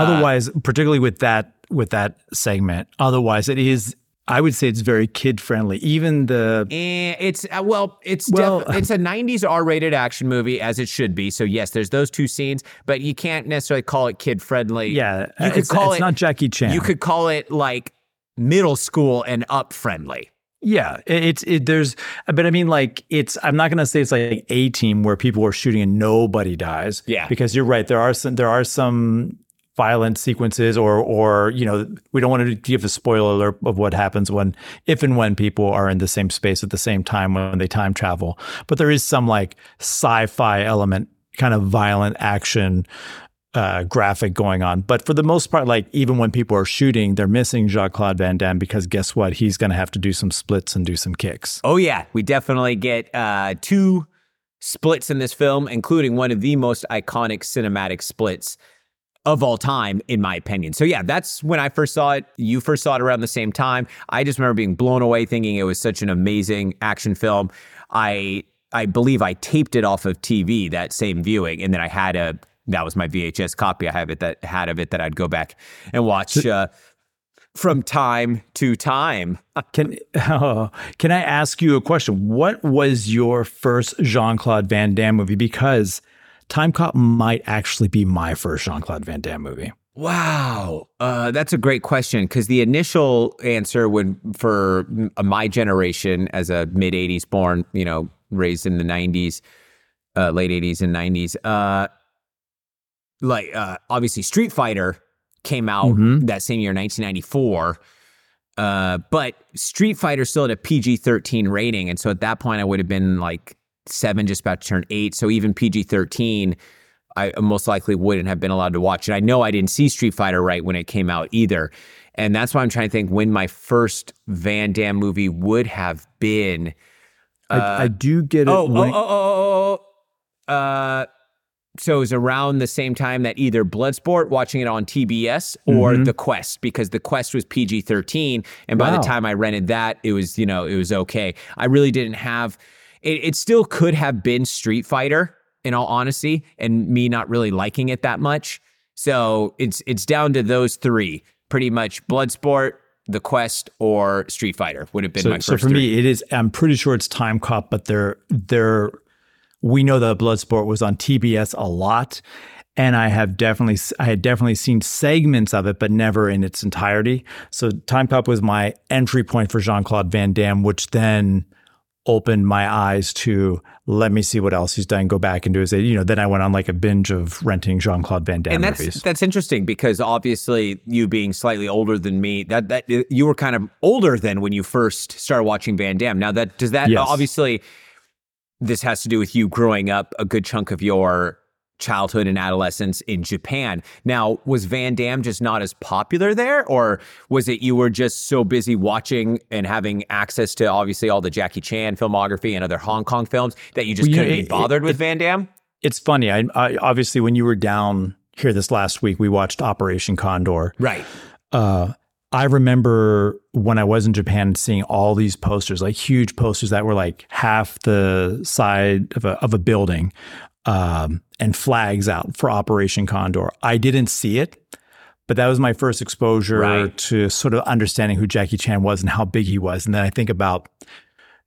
otherwise, particularly with that with that segment, otherwise it is. I would say it's very kid friendly. Even the
Eh, it's uh, well, it's
Well-
def- it's a '90s R-rated action movie as it should be. So yes, there's those two scenes, but you can't necessarily call it kid friendly.
yeah,
you could call
it's
it
not Jackie Chan.
You could call it like middle school and up friendly.
Yeah, it- it's it, there's, but I mean, like it's. I'm not gonna say it's like a team where people are shooting and nobody dies.
Yeah.
because you're right. There are some. There are some violent sequences, or or you know, we don't want to give a spoiler alert of what happens when, if and when people are in the same space at the same time when they time travel. But there is some like sci-fi element, kind of violent action. Uh, graphic going on, but for the most part, like even when people are shooting, they're missing Jean Claude Van Damme because guess what? He's going to have to do some splits and do some kicks.
Oh yeah, we definitely get uh, two splits in this film, including one of the most iconic cinematic splits of all time, in my opinion. So yeah, that's when I first saw it. You first saw it around the same time. I just remember being blown away, thinking it was such an amazing action film. I I believe I taped it off of TV that same viewing, and then I had a that was my VHS copy. I have it that had of it that I'd go back and watch. Uh, from time to time.
Can oh, can I ask you a question? What was your first Jean Claude Van Damme movie? Because Time Cop might actually be my first Jean Claude Van Damme movie.
Wow, uh, that's a great question because the initial answer would for my generation as a mid '80s born, you know, raised in the '90s, uh, late '80s and '90s, uh, like uh, obviously Street Fighter came out
Mhm.
that same year, 1994. Uh, but Street Fighter still had a PG-13 rating, and so at that point, I would have been like seven, just about to turn eight. So even PG-13, I most likely wouldn't have been allowed to watch it. I know I didn't see Street Fighter right when it came out either, and that's why I'm trying to think when my first Van Damme movie would have been.
I, I do get it.
Oh, oh, oh, oh, oh, oh. Uh, so it was around the same time that either Bloodsport, watching it on TBS, or
Mhm.
The Quest, because The Quest was PG 13. And by
Wow.
the time I rented that, it was, you know, it was okay. I really didn't have, it, it still could have been Street Fighter, in all honesty, and me not really liking it that much. So it's it's down to those three pretty much Bloodsport, The Quest, or Street Fighter would have been my
so,
first
so for
three.
me, it is. I'm pretty sure it's Time Cop, but they're they're. We know that Bloodsport was on TBS a lot, and I have definitely I had definitely seen segments of it, but never in its entirety. So Time Cop was my entry point for Jean Claude Van Damme, which then opened my eyes to let me see what else he's done. Go back and do his, you know. Then I went on like a binge of renting Jean Claude Van Damme
and that's
movies.
that's interesting because obviously you being slightly older than me, that that you were kind of older than when you first started watching Van Damme. Now that does that
Yes.
obviously this has to do with you growing up a good chunk of your childhood and adolescence in Japan. Now, was Van Damme just not as popular there, or was it you were just so busy watching and having access to obviously all the Jackie Chan filmography and other Hong Kong films that you just
Well, you know,
couldn't
it-
be bothered
it-
with Van Damme?
it's funny. I, I obviously when you were down here this last week, we watched Operation Condor.
Right.
uh, I remember when I was in Japan seeing all these posters, like huge posters that were like half the side of a, of a building um, and flags out for Operation Condor. I didn't see it, but that was my first exposure
Right.
to sort of understanding who Jackie Chan was and how big he was. And then I think about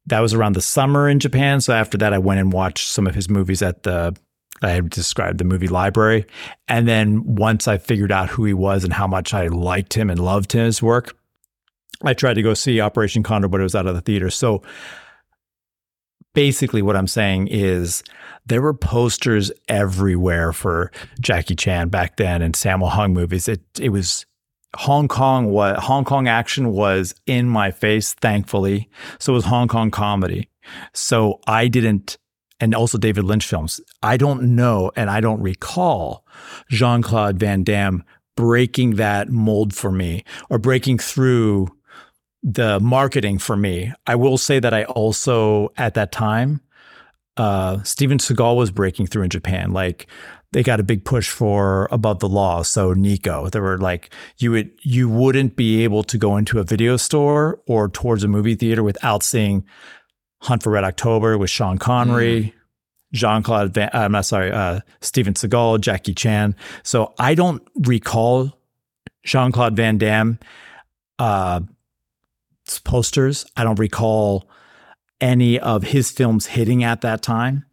that was around the summer in Japan. So after that, I went and watched some of his movies at the I had described the movie library. And then once I figured out who he was and how much I liked him and loved his work, I tried to go see Operation Condor, but it was out of the theater. So basically, what I'm saying is there were posters everywhere for Jackie Chan back then and Sammo Hung movies. It it was Hong Kong what Hong Kong action was in my face, thankfully. So was Hong Kong comedy. So I didn't and also David Lynch films. I don't know and I don't recall Jean Claude Van Damme breaking that mold for me or breaking through the marketing for me. I will say that I also, at that time, uh, Steven Seagal was breaking through in Japan. Like they got a big push for Above the Law. So Nico, there were like you would you wouldn't be able to go into a video store or towards a movie theater without seeing Hunt for Red October with Sean Connery, Jean Claude Van. I'm not sorry, uh, Steven Seagal, Jackie Chan. So I don't recall Jean Claude Van Damme uh, posters. I don't recall any of his films hitting at that time.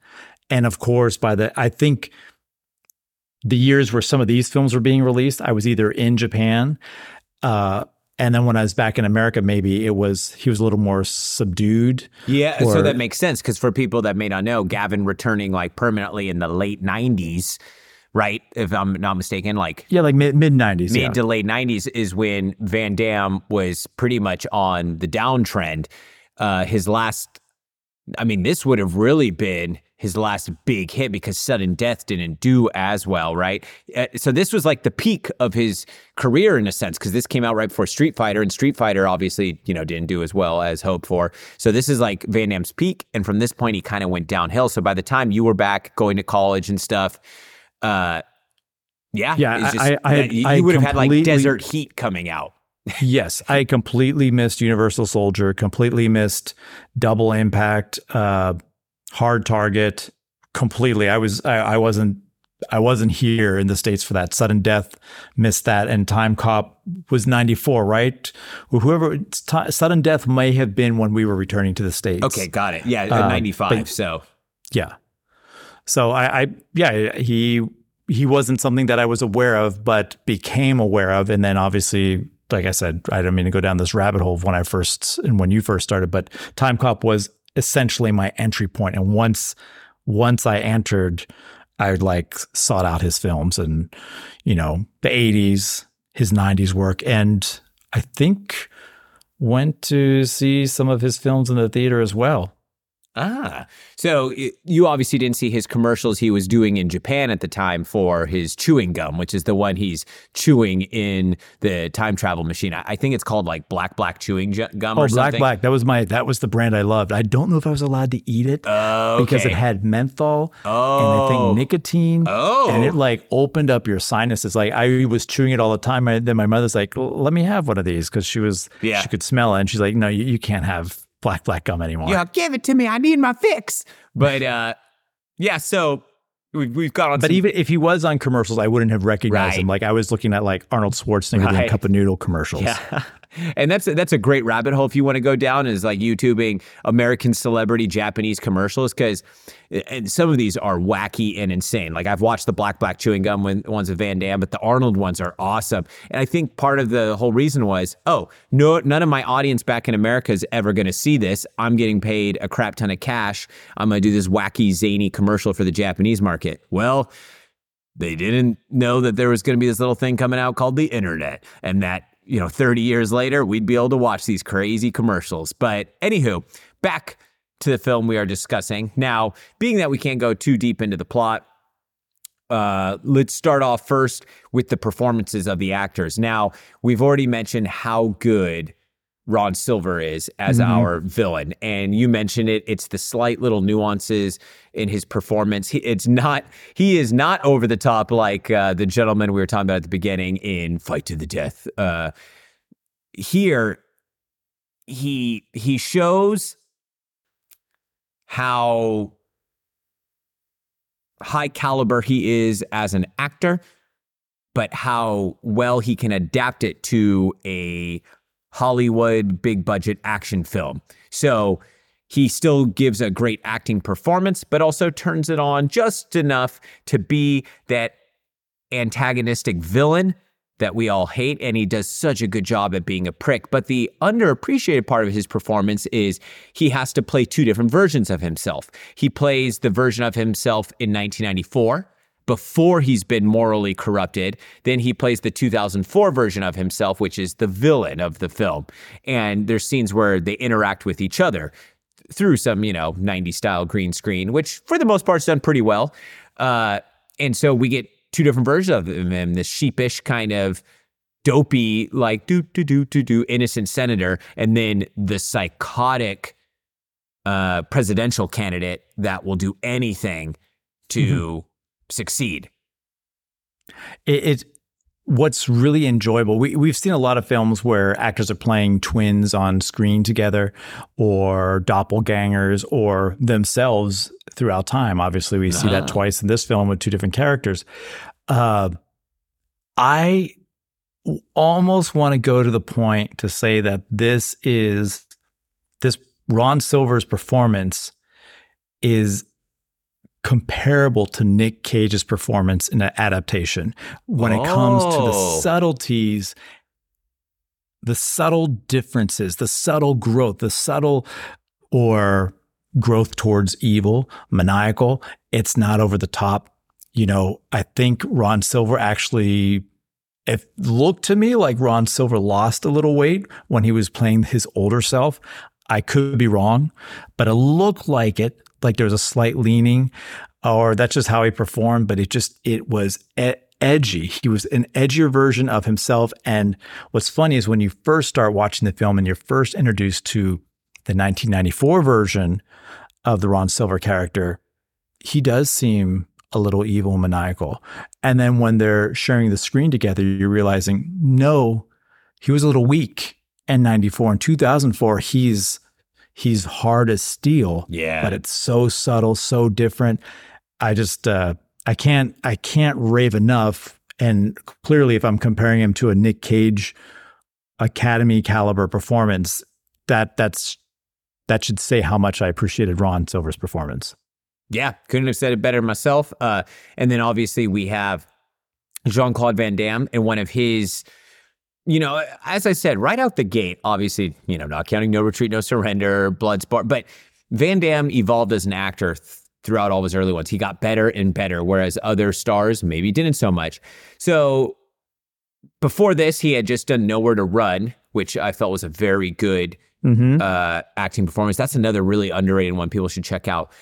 And of course, by the I think the years where some of these films were being released, I was either in Japan. Uh, and then when I was back in America, maybe it was he was a little more subdued.
Yeah, so that makes sense because for people that may not know, Gavin returning like permanently in the late '90s, right? If I'm not mistaken, like
Yeah, like mid mid nineties.
mid
Yeah.
to late '90s is when Van Damme was pretty much on the downtrend. Uh, his last, I mean, this would have really been his last big hit because Sudden Death didn't do as well, right? Uh, so this was like the peak of his career in a sense because this came out right before Street Fighter, and Street Fighter obviously, you know, didn't do as well as hoped for. So this is like Van Damme's peak, and from this point, he kind of went downhill. So by the time you were back going to college and stuff, uh, yeah,
Yeah,
it's
I- I-
you,
I
you would have had like Desert Heat coming out.
yes, I completely missed Universal Soldier, completely missed Double Impact, uh, Hard Target, completely. I was I, I wasn't I wasn't here in the states for that. Sudden Death missed that, and Time Cop was ninety four, right? Whoever Ti- Sudden Death may have been when we were returning to the states.
Okay, got it. Yeah,
Uh,
ninety five. So
Yeah. So I, I yeah, he he wasn't something that I was aware of, but became aware of, and then obviously, like I said, I don't mean to go down this rabbit hole when I first and when you first started, but Time Cop was essentially my entry point, and once once I entered, I like sought out his films and you know the '80s, his '90s work, and I think went to see some of his films in the theater as well.
Ah, so you obviously didn't see his commercials he was doing in Japan at the time for his chewing gum, which is the one he's chewing in the time travel machine. I, I think it's called like black black chewing ju- gum
Oh,
or
Black. Black. That was my that was the brand I loved. I don't know if I was allowed to eat it
Oh,
because it had menthol and I
Oh.
think nicotine.
Oh.
And it like opened up your sinuses. Like I was chewing it all the time. And then my mother's like, let me have one of these because she was
Yeah.
she could smell it. And she's like, no, you, you can't have black black gum anymore.
Yeah, give it to me. I need my fix. But uh, yeah, so we've, we've got on.
But
some-
even if he was on commercials, I wouldn't have recognized
Right.
him. Like I was looking at like Arnold Schwarzenegger doing
Right.
cup of noodle commercials.
Yeah. and that's that's a great rabbit hole if you want to go down is like YouTubing American celebrity Japanese commercials because some of these are wacky and insane. Like I've watched the Black Black chewing gum ones of Van Damme, but the Arnold ones are awesome. And I think part of the whole reason was, oh, no, none of my audience back in America is ever going to see this. I'm getting paid a crap ton of cash. I'm going to do this wacky zany commercial for the Japanese market. Well they didn't know that there was going to be this little thing coming out called the internet and that you know 30 years later we'd be able to watch these crazy commercials. But anywho back to the film we are discussing. Now being that we can't go too deep into the plot uh, let's start off first with the performances of the actors. Now we've already mentioned how good Ron Silver is as mm-hmm. our villain. And you mentioned it. It's the slight little nuances in his performance. He, it's not, he is not over the top like uh, the gentleman we were talking about at the beginning in Fight to the Death. Uh, here, he he shows how high caliber he is as an actor, but how well he can adapt it to a Hollywood big budget action film. So he still gives a great acting performance, but also turns it on just enough to be that antagonistic villain that we all hate. And he does such a good job at being a prick. But the underappreciated part of his performance is he has to play two different versions of himself. He plays the version of himself in 1994 before he's been morally corrupted. Then he plays the 2004 version of himself, which is the villain of the film. And there's scenes where they interact with each other through some, you know, 90s style green screen, which for the most part is done pretty well. Uh, and so we get two different versions of him this sheepish kind of dopey, like do, do, do, do, do, innocent senator, and then the psychotic uh, presidential candidate that will do anything to. Mm-hmm succeed.
It, it, what's really enjoyable. We we've seen a lot of films where actors are playing twins on screen together, or doppelgangers, or themselves throughout time. Obviously, we see that ah. twice in this film with two different characters. Uh, I almost want to go to the point to say that this is this Ron Silver's performance is comparable to Nick Cage's performance in an adaptation when oh. it comes to the oh. subtleties, the subtle differences, the subtle growth, the subtle or growth towards evil, maniacal. It's not over the top. You know, I think Ron Silver actually it looked to me like Ron Silver lost a little weight when he was playing his older self. I could be wrong, but it looked like it like there was a slight leaning, or that's just how he performed. But it just it was edgy. He was an edgier version of himself. And what's funny is when you first start watching the film and you're first introduced to the 1994 version of the Ron Silver character, he does seem a little evil maniacal. And then when they're sharing the screen together, you're realizing, no, he was a little weak in 94. In 2004, he's he's hard as steel.
Yeah.
But it's so subtle, so different. I just uh, I can't I can't rave enough. And clearly, if I'm comparing him to a Nick Cage Academy caliber performance, that that's that should say how much I appreciated Ron Silver's performance.
Yeah, couldn't have said it better myself. Uh, and then obviously we have Jean Claude Van Damme and one of his you know, as I said, right out the gate, obviously, you know, not counting No Retreat, No Surrender, Bloodsport, but Van Damme evolved as an actor th- throughout all his early ones. He got better and better, whereas other stars maybe didn't so much. So before this, he had just done Nowhere to Run, which I felt was a very good mm-hmm. uh, acting performance. That's another really underrated one people should check out.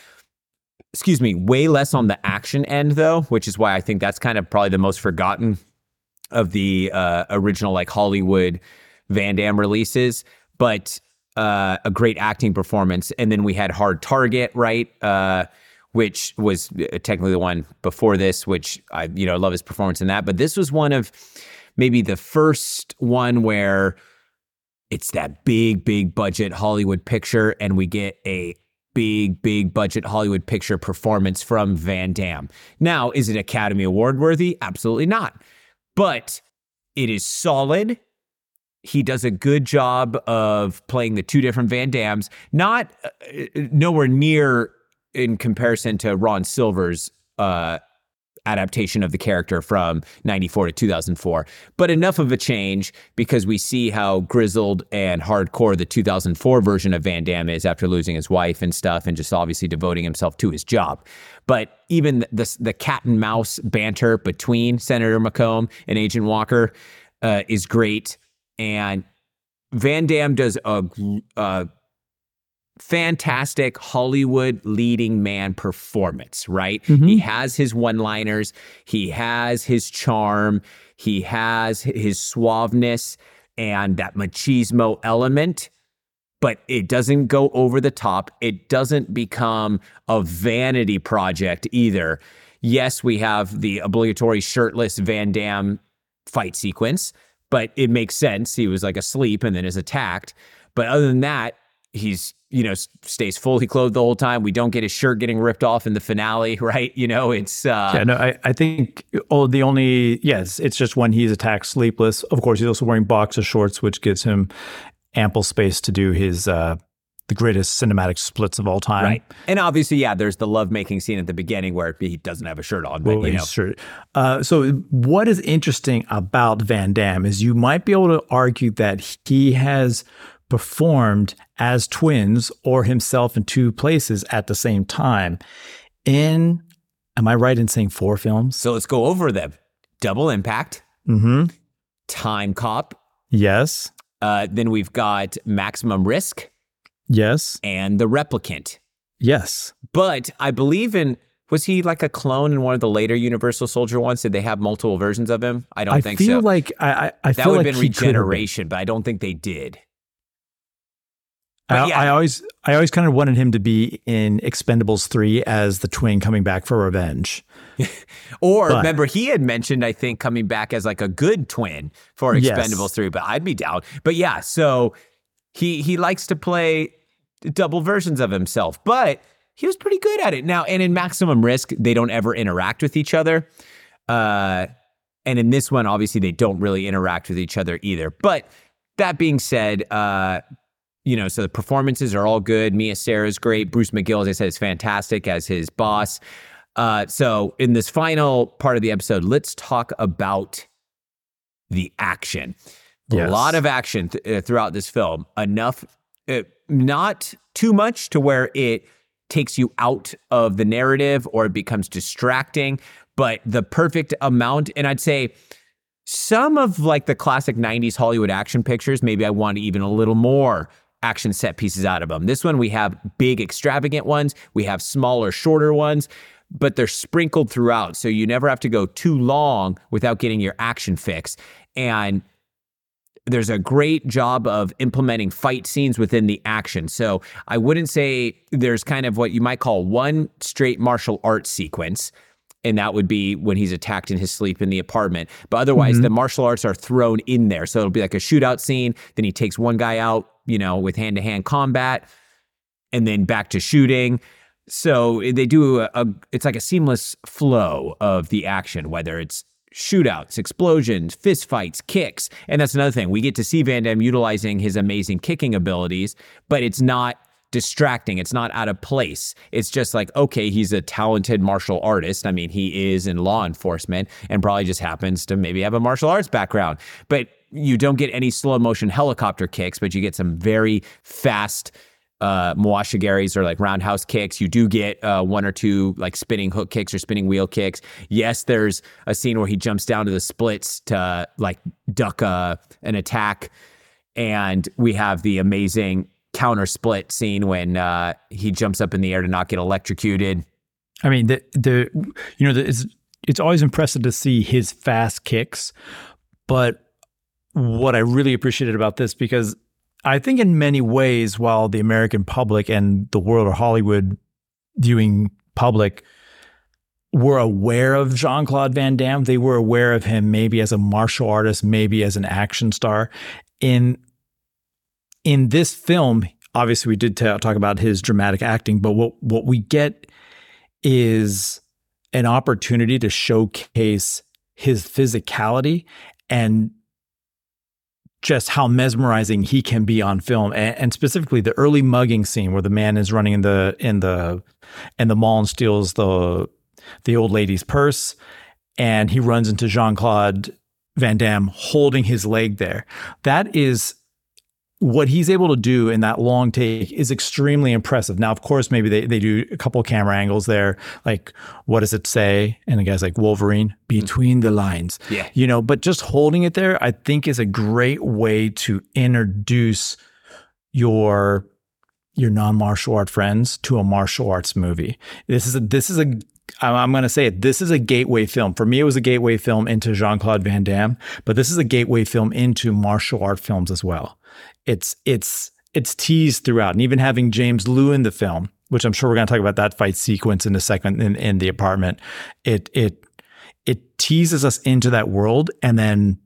Excuse me, way less on the action end, though, which is why I think that's kind of probably the most forgotten of the uh, original like Hollywood Van Damme releases, but uh, a great acting performance. And then we had Hard Target, right? Uh, which was uh, technically the one before this, which I, you know, love his performance in that. But this was one of maybe the first one where it's that big, big budget Hollywood picture, and we get a big, big budget Hollywood picture performance from Van Damme. Now, is it Academy Award worthy? Absolutely not but it is solid. he does a good job of playing the two different Van Dammes, not uh, nowhere near in comparison to Ron Silver's uh, adaptation of the character from 94 to 2004, but enough of a change because we see how grizzled and hardcore the 2004 version of Van Damme is after losing his wife and stuff and just obviously devoting himself to his job. But even the, the cat and mouse banter between Senator McComb and Agent Walker uh, is great. And Van Damme does a, a fantastic Hollywood leading man performance, right? Mm-hmm. He has his one liners, he has his charm, he has his suaveness and that machismo element. But it doesn't go over the top. It doesn't become a vanity project either. Yes, we have the obligatory shirtless Van Damme fight sequence, but it makes sense. He was like asleep and then is attacked. But other than that, he's you know stays fully clothed the whole time. We don't get his shirt getting ripped off in the finale, right? You know, it's uh,
yeah. No, I, I think oh the only yes, it's just when he's attacked sleepless. Of course, he's also wearing boxer shorts, which gives him ample space to do his uh, the greatest cinematic splits of all time.
Right. And obviously, yeah, there's the love making scene at the beginning where he doesn't have a shirt on. But, well, you know.
Sure. Uh, so, what is interesting about Van Damme is you might be able to argue that he has performed as twins or himself in two places at the same time. In, am I right in saying four films?
So let's go over them Double Impact,
mm-hmm.
Time Cop.
Yes.
Uh, then we've got Maximum Risk.
Yes.
And The Replicant.
Yes.
But I believe in was he like a clone in one of the later Universal Soldier ones? Did they have multiple versions of him? I don't
I
think
feel
so.
Like I, I
that
would
have
like
been regeneration, but I don't think they did.
I, yeah. I, always, I always kind of wanted him to be in Expendables three as the twin coming back for revenge.
or but, remember, he had mentioned, I think, coming back as like a good twin for Expendables yes. three. But I'd be down. But yeah, so he he likes to play double versions of himself, but he was pretty good at it. Now, and in Maximum Risk, they don't ever interact with each other. Uh, and in this one, obviously, they don't really interact with each other either. But that being said, uh, you know, so the performances are all good. Mia Sara is great. Bruce McGill, as I said, is fantastic as his boss. Uh, so in this final part of the episode, let's talk about the action. Yes. A lot of action th- uh, throughout this film. Enough, uh, not too much to where it takes you out of the narrative or it becomes distracting, but the perfect amount. And I'd say some of like the classic 90s Hollywood action pictures, maybe I want even a little more action set pieces out of them. This one, we have big, extravagant ones, we have smaller, shorter ones, but they're sprinkled throughout. So you never have to go too long without getting your action fix. And there's a great job of implementing fight scenes within the action. So I wouldn't say there's kind of what you might call one straight martial arts sequence. And that would be when he's attacked in his sleep in the apartment. But otherwise, mm-hmm. the martial arts are thrown in there. So it'll be like a shootout scene. Then he takes one guy out, you know, with hand to hand combat, and then back to shooting. So eh, they do a, a, it's like a seamless flow of the action, whether it's shootouts, explosions, fist fights, kicks. And that's another thing. We get to see Van Damme utilizing his amazing kicking abilities, but it's not distracting. It's not out of place. It's just like, okay, he's a talented martial artist. I mean, he is in law enforcement and probably just happens to maybe have a martial arts background. But you don't get any slow motion helicopter kicks, but you get some very fast uh, Mawashi geris or like roundhouse kicks. You do get uh, one or two like spinning hook kicks or spinning wheel kicks. Yes, there's a scene where he jumps down to the splits to like duck uh, an attack. And we have the amazing counter split scene when uh, he jumps up in the air to not get electrocuted.
I mean, the the you know the, it's it's always impressive to see his fast kicks, but what I really appreciated about this because I think in many ways, while the American public and the world of Hollywood viewing public were aware of Jean Claude Van Damme, they were aware of him maybe as a martial artist, maybe as an action star. In in this film, obviously we did t- talk about his dramatic acting, but what what we get is an opportunity to showcase his physicality and just how mesmerizing he can be on film, and, and, specifically the early mugging scene where the man is running in the in the in the mall and steals the the old lady's purse, and he runs into Jean Claude Van Damme holding his leg there. That is what he's able to do in that long take is extremely impressive. Now, of course, maybe they, they do a couple camera angles there. Like, what does it say? And the guy's like, Wolverine, between the lines.
Yeah.
You know, but just holding it there, I think is a great way to introduce your your non-martial art friends to a martial arts movie. This is a this is a I'm going to say it. This is a gateway film. For me, it was a gateway film into Jean Claude Van Damme, but this is a gateway film into martial art films as well it's it's it's teased throughout, and even having James Lew in the film, which I'm sure we're going to talk about that fight sequence in a second in, in the apartment. It it it teases us into that world, and then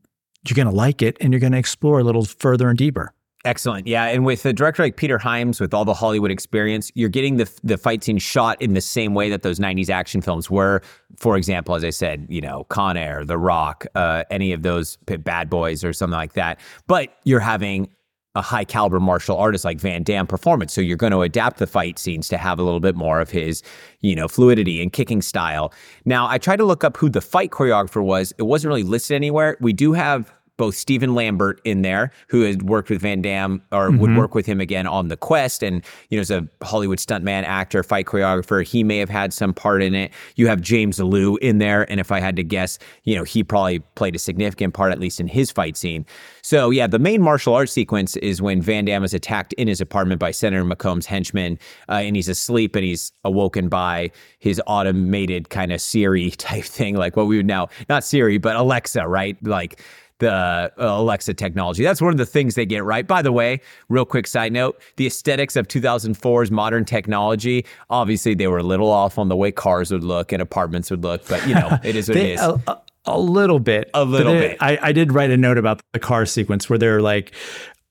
you're going to like it, and you're going to explore a little further and deeper.
Excellent. Yeah. And with a director like Peter Hyams, with all the Hollywood experience, you're getting the, the fight scene shot in the same way that those 90s action films were. For example, as I said, you know, Con Air, The Rock, uh, any of those Bad Boys or something like that. But you're having a high caliber martial artist like Van Damme performance. So you're going to adapt the fight scenes to have a little bit more of his, you know, fluidity and kicking style. Now, I tried to look up who the fight choreographer was. It wasn't really listed anywhere. We do have both Stephen Lambert in there, who had worked with Van Damme or mm-hmm. would work with him again on The Quest, and you know, is a Hollywood stuntman, actor, fight choreographer. He may have had some part in it. You have James Lew in there, and if I had to guess, you know, he probably played a significant part, at least in his fight scene. So yeah, the main martial arts sequence is when Van Damme is attacked in his apartment by Senator McComb's henchmen, uh, and he's asleep and he's awoken by his automated kind of Siri type thing, like what we would now not Siri, but Alexa, right? Like the uh, Alexa technology. That's one of the things they get right. By the way, real quick side note the aesthetics of 2004's modern technology, obviously, they were a little off on the way cars would look and apartments would look, but you know, it is what they, it is.
A, a, little bit.
A little it, bit.
I, I did write a note about the car sequence where they're like,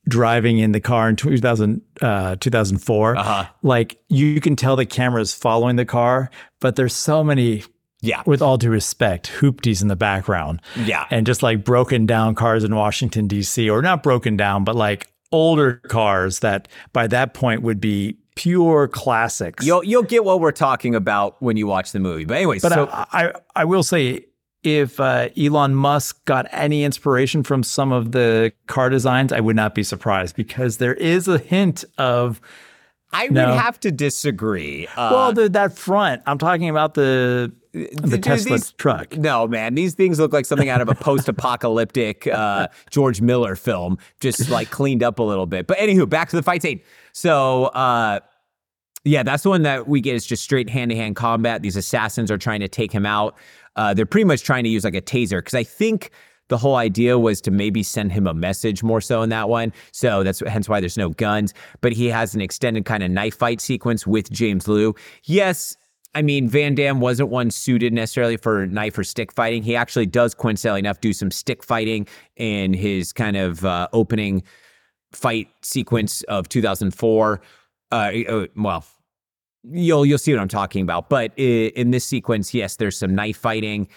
driving in the car in 2000, uh, 2004, uh-huh. like you can tell the camera is following the car, but there's so many
yeah.
With all due respect, hoopties in the background.
Yeah.
And just like broken down cars in Washington, D.C., or not broken down, but like older cars that by that point would be pure classics.
You'll you'll get what we're talking about when you watch the movie. But anyway,
but
so
I, I, I will say if uh, Elon Musk got any inspiration from some of the car designs, I would not be surprised because there is a hint of
I no. would have to disagree.
Uh, well, the, that front, I'm talking about the the Tesla these, truck.
No, man, these things look like something out of a post-apocalyptic uh, George Miller film, just like cleaned up a little bit. But anywho, back to the fight scene. So, uh, yeah, that's the one that we get is just straight hand-to-hand combat. These assassins are trying to take him out. Uh, they're pretty much trying to use like a taser because I think the whole idea was to maybe send him a message more so in that one. So that's hence why there's no guns. But he has an extended kind of knife fight sequence with James Lew. Yes, I mean, Van Damme wasn't one suited necessarily for knife or stick fighting. He actually does, coincidentally enough, do some stick fighting in his kind of uh, opening fight sequence of 2004. Uh, uh, well, you'll you'll see what I'm talking about. But in this sequence, yes, there's some knife fighting.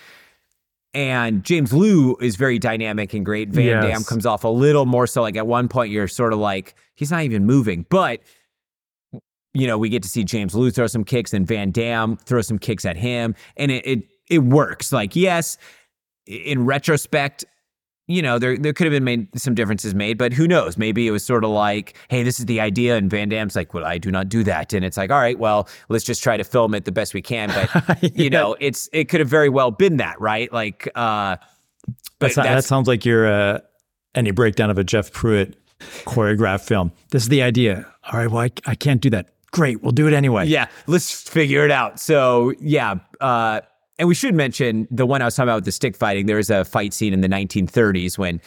And James Lew is very dynamic and great. Van yes. Damme comes off a little more so like at one point you're sort of like he's not even moving, but you know we get to see James Lew throw some kicks and Van Damme throw some kicks at him, and it it, it works. Like yes, in retrospect, you know, there there could have been made some differences made, but who knows? Maybe it was sort of like, hey, this is the idea, and Van Damme's like, well, I do not do that, and it's like, all right, well, let's just try to film it the best we can, but yeah. you know, it's it could have very well been that, right? Like, uh,
but that sounds like you're uh, any breakdown of a Jeff Pruitt choreographed film. This is the idea. All right, well, I, I can't do that. Great, we'll do it anyway.
Yeah, let's figure it out. So yeah. Uh, and we should mention the one I was talking about with the stick fighting. There is a fight scene in the 1930s when,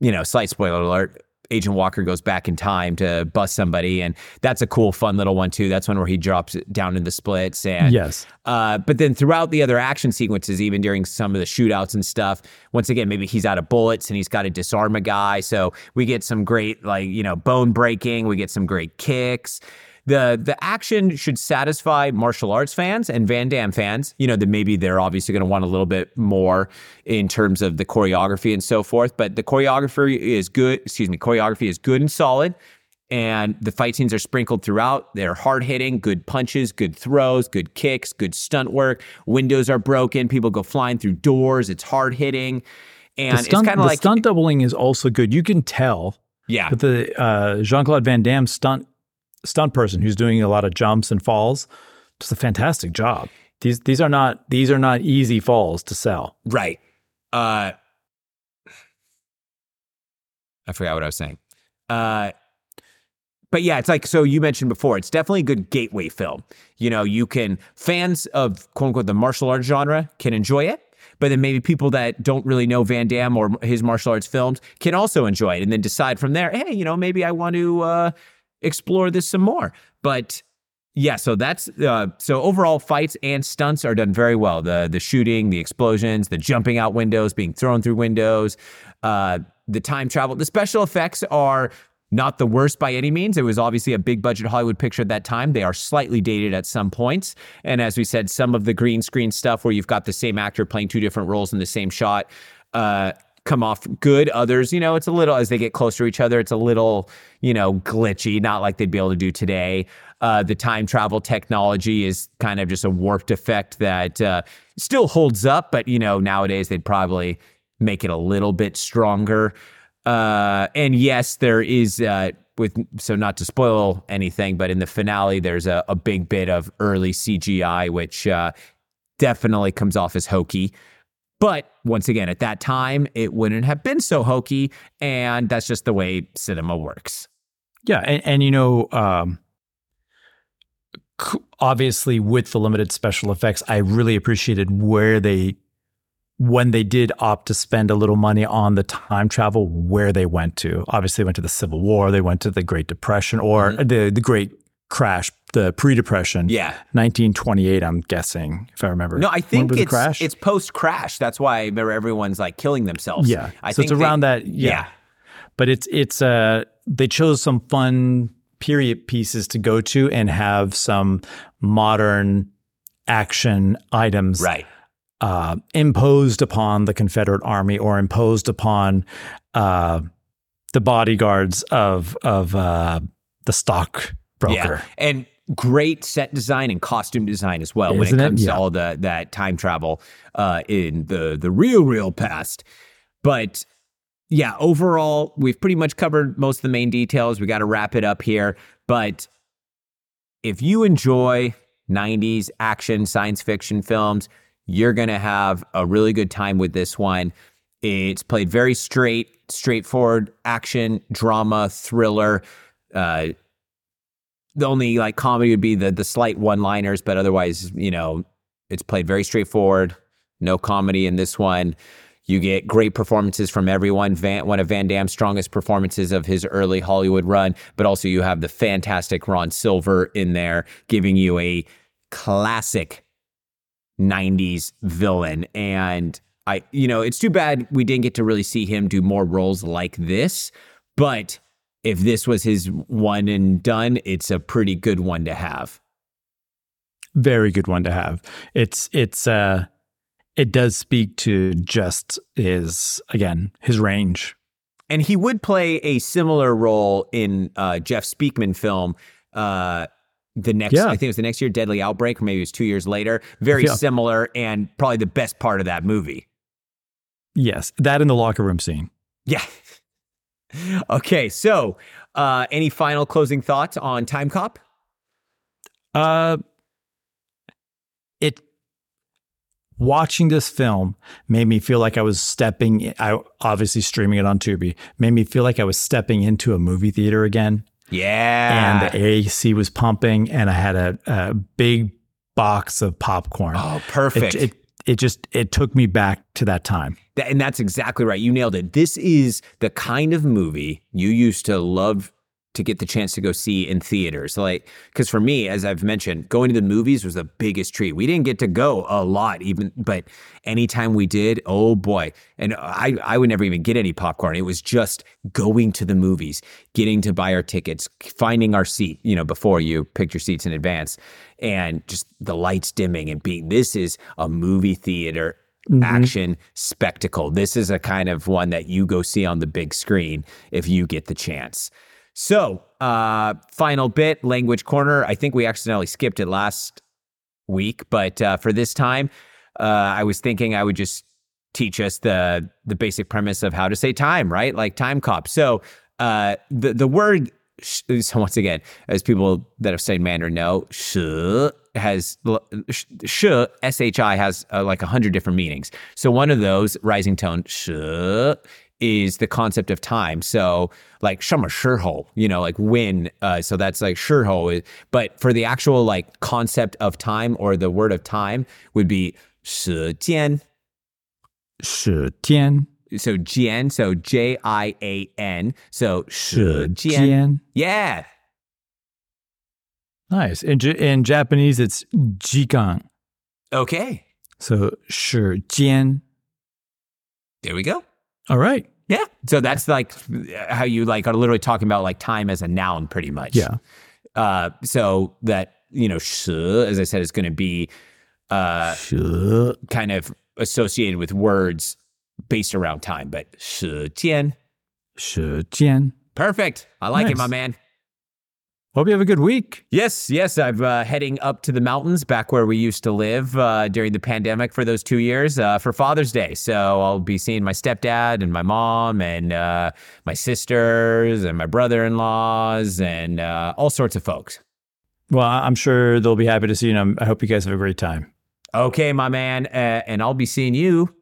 you know, slight spoiler alert, Agent Walker goes back in time to bust somebody, and that's a cool, fun little one too. That's one where he drops down in the splits, and
yes.
Uh, but then throughout the other action sequences, even during some of the shootouts and stuff, once again, maybe he's out of bullets and he's got to disarm a guy. So we get some great, like you know, bone breaking. We get some great kicks the the action should satisfy martial arts fans and Van Damme fans. You know that maybe they're obviously going to want a little bit more in terms of the choreography and so forth. But the choreography is good. Excuse me, choreography is good and solid. And the fight scenes are sprinkled throughout. They're hard hitting, good punches, good throws, good kicks, good stunt work. Windows are broken. People go flying through doors. It's hard hitting. And
the stunt,
it's kind of like
stunt doubling is also good. You can tell.
Yeah.
But the uh, Jean Claude Van Damme stunt stunt person who's doing a lot of jumps and falls does a fantastic job. These these are not these are not easy falls to sell.
Right. Uh, I forgot what I was saying. Uh, but yeah, it's like so you mentioned before. It's definitely a good gateway film. You know, you can fans of quote unquote the martial arts genre can enjoy it, but then maybe people that don't really know Van Damme or his martial arts films can also enjoy it, and then decide from there. Hey, you know, maybe I want to uh, explore this some more. But yeah, so that's uh, so overall fights and stunts are done very well. The the shooting, the explosions, the jumping out windows, being thrown through windows, uh, the time travel, the special effects are not the worst by any means. It was obviously a big budget Hollywood picture at that time. They are slightly dated at some points. And as we said, some of the green screen stuff where you've got the same actor playing two different roles in the same shot uh, come off good. Others, you know, it's a little, as they get closer to each other, it's a little, you know, glitchy, not like they'd be able to do today. Uh, the time travel technology is kind of just a warped effect that uh, still holds up, but, you know, nowadays they'd probably make it a little bit stronger. Uh, and yes, there is uh, with so not to spoil anything, but in the finale, there's a, a big bit of early CGI, which uh, definitely comes off as hokey. But once again, at that time, it wouldn't have been so hokey, and that's just the way cinema works.
Yeah, and, and you know, um, obviously, with the limited special effects, I really appreciated where they when they did opt to spend a little money on the time travel, where they went to. Obviously, they went to the Civil War, they went to the Great Depression, or mm-hmm. the the Great Crash, the pre-depression.
Yeah,
1928. I'm guessing, if I remember.
No, I think it's crash? it's post-crash. That's why I remember everyone's like killing themselves.
Yeah,
I
so
think
it's around
they,
that. Yeah.
yeah,
but it's it's uh they chose some fun period pieces to go to and have some modern action items
right
uh, imposed upon the Confederate Army or imposed upon uh, the bodyguards of of uh, the stockbroker.
Yeah. And great set design and costume design as well
Isn't
when it comes
it? Yeah.
to all the that time travel uh, in the the real real past. But yeah, overall, we've pretty much covered most of the main details. We got to wrap it up here, but if you enjoy 90s action science fiction films, you're going to have a really good time with this one. It's played very straight, straightforward action, drama, thriller. Uh, the only like comedy would be the the slight one liners, but otherwise, you know, it's played very straightforward. No comedy in this one. You get great performances from everyone. Van, one of Van Damme's strongest performances of his early Hollywood run, but also you have the fantastic Ron Silver in there, giving you a classic 90s villain. And I, you know, it's too bad we didn't get to really see him do more roles like this. But if this was his one and done, it's a pretty good one to have.
Very good one to have. It's, it's, uh, it does speak to just his, again, his range.
And he would play a similar role in uh, Jeff Speakman film, uh, the next
Yeah.
I think it was the next year Deadly Outbreak or maybe it was 2 years later very
Yeah.
similar and probably the best part of that movie
Yes, that in the locker room scene.
yeah okay so uh any final closing thoughts on Timecop
Uh, it watching this film made me feel like I was stepping. I obviously streaming it on Tubi made me feel like I was stepping into a movie theater again,
yeah
and the AC was pumping, and I had a, a big box of popcorn.
oh
it,
perfect
it it just it took me back to that time.
That- and that's exactly right you nailed it this is the kind of movie you used to love to get the chance to go see in theaters. Like, because for me, as I've mentioned, going to the movies was the biggest treat. We didn't get to go a lot, even, but anytime we did, oh boy. And I, I would never even get any popcorn. It was just going to the movies, getting to buy our tickets, finding our seat, you know, before you picked your seats in advance, and just the lights dimming and being, this is a movie theater Mm-hmm. action spectacle. This is a kind of one that you go see on the big screen if you get the chance. So, uh, final bit, language corner. I think we accidentally skipped it last week, but uh, for this time, uh, I was thinking I would just teach us the the basic premise of how to say time, right? Like time cop. So, uh, the the word. So once again, as people that have studied Mandarin know, sh has sh s-h-i has uh, like a hundred different meanings. So one of those rising tone sh is the concept of time. So like shama shirho, you know, like when. Uh, so that's like shurho. But for the actual like concept of time or the word of time would be shijian.
Shijian.
So jian. So J I A N. So shijian. Yeah.
Nice. In, in Japanese, it's jikan.
Okay.
So shijian.
There we go.
All right.
Yeah. So that's like how you like are literally talking about like time as a noun pretty much.
Yeah.
Uh, so that, you know, sh, as I said, is going to be uh,
sh.
kind of associated with words based around time, but shi jian.
Shi jian.
Perfect. I like
Nice.
it, my man.
Hope you have a good week.
Yes, yes. I'm uh, heading up to the mountains back where we used to live uh, during the pandemic for those two years uh, for Father's Day. So I'll be seeing my stepdad and my mom and uh, my sisters and my brother in laws and uh, all sorts of folks.
Well, I'm sure they'll be happy to see you. and I hope you guys have a great time.
Okay, my man. Uh, and I'll be seeing you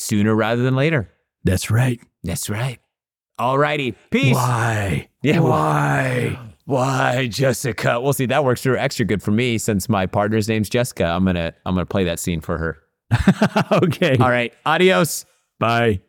sooner rather than later.
That's right.
That's right. All righty. Peace.
Why?
Yeah,
Why?
Why, Jessica? We'll see. That works through extra good for me since my partner's name's Jessica. I'm gonna I'm gonna play that scene for her.
okay.
All right. Adios.
Bye.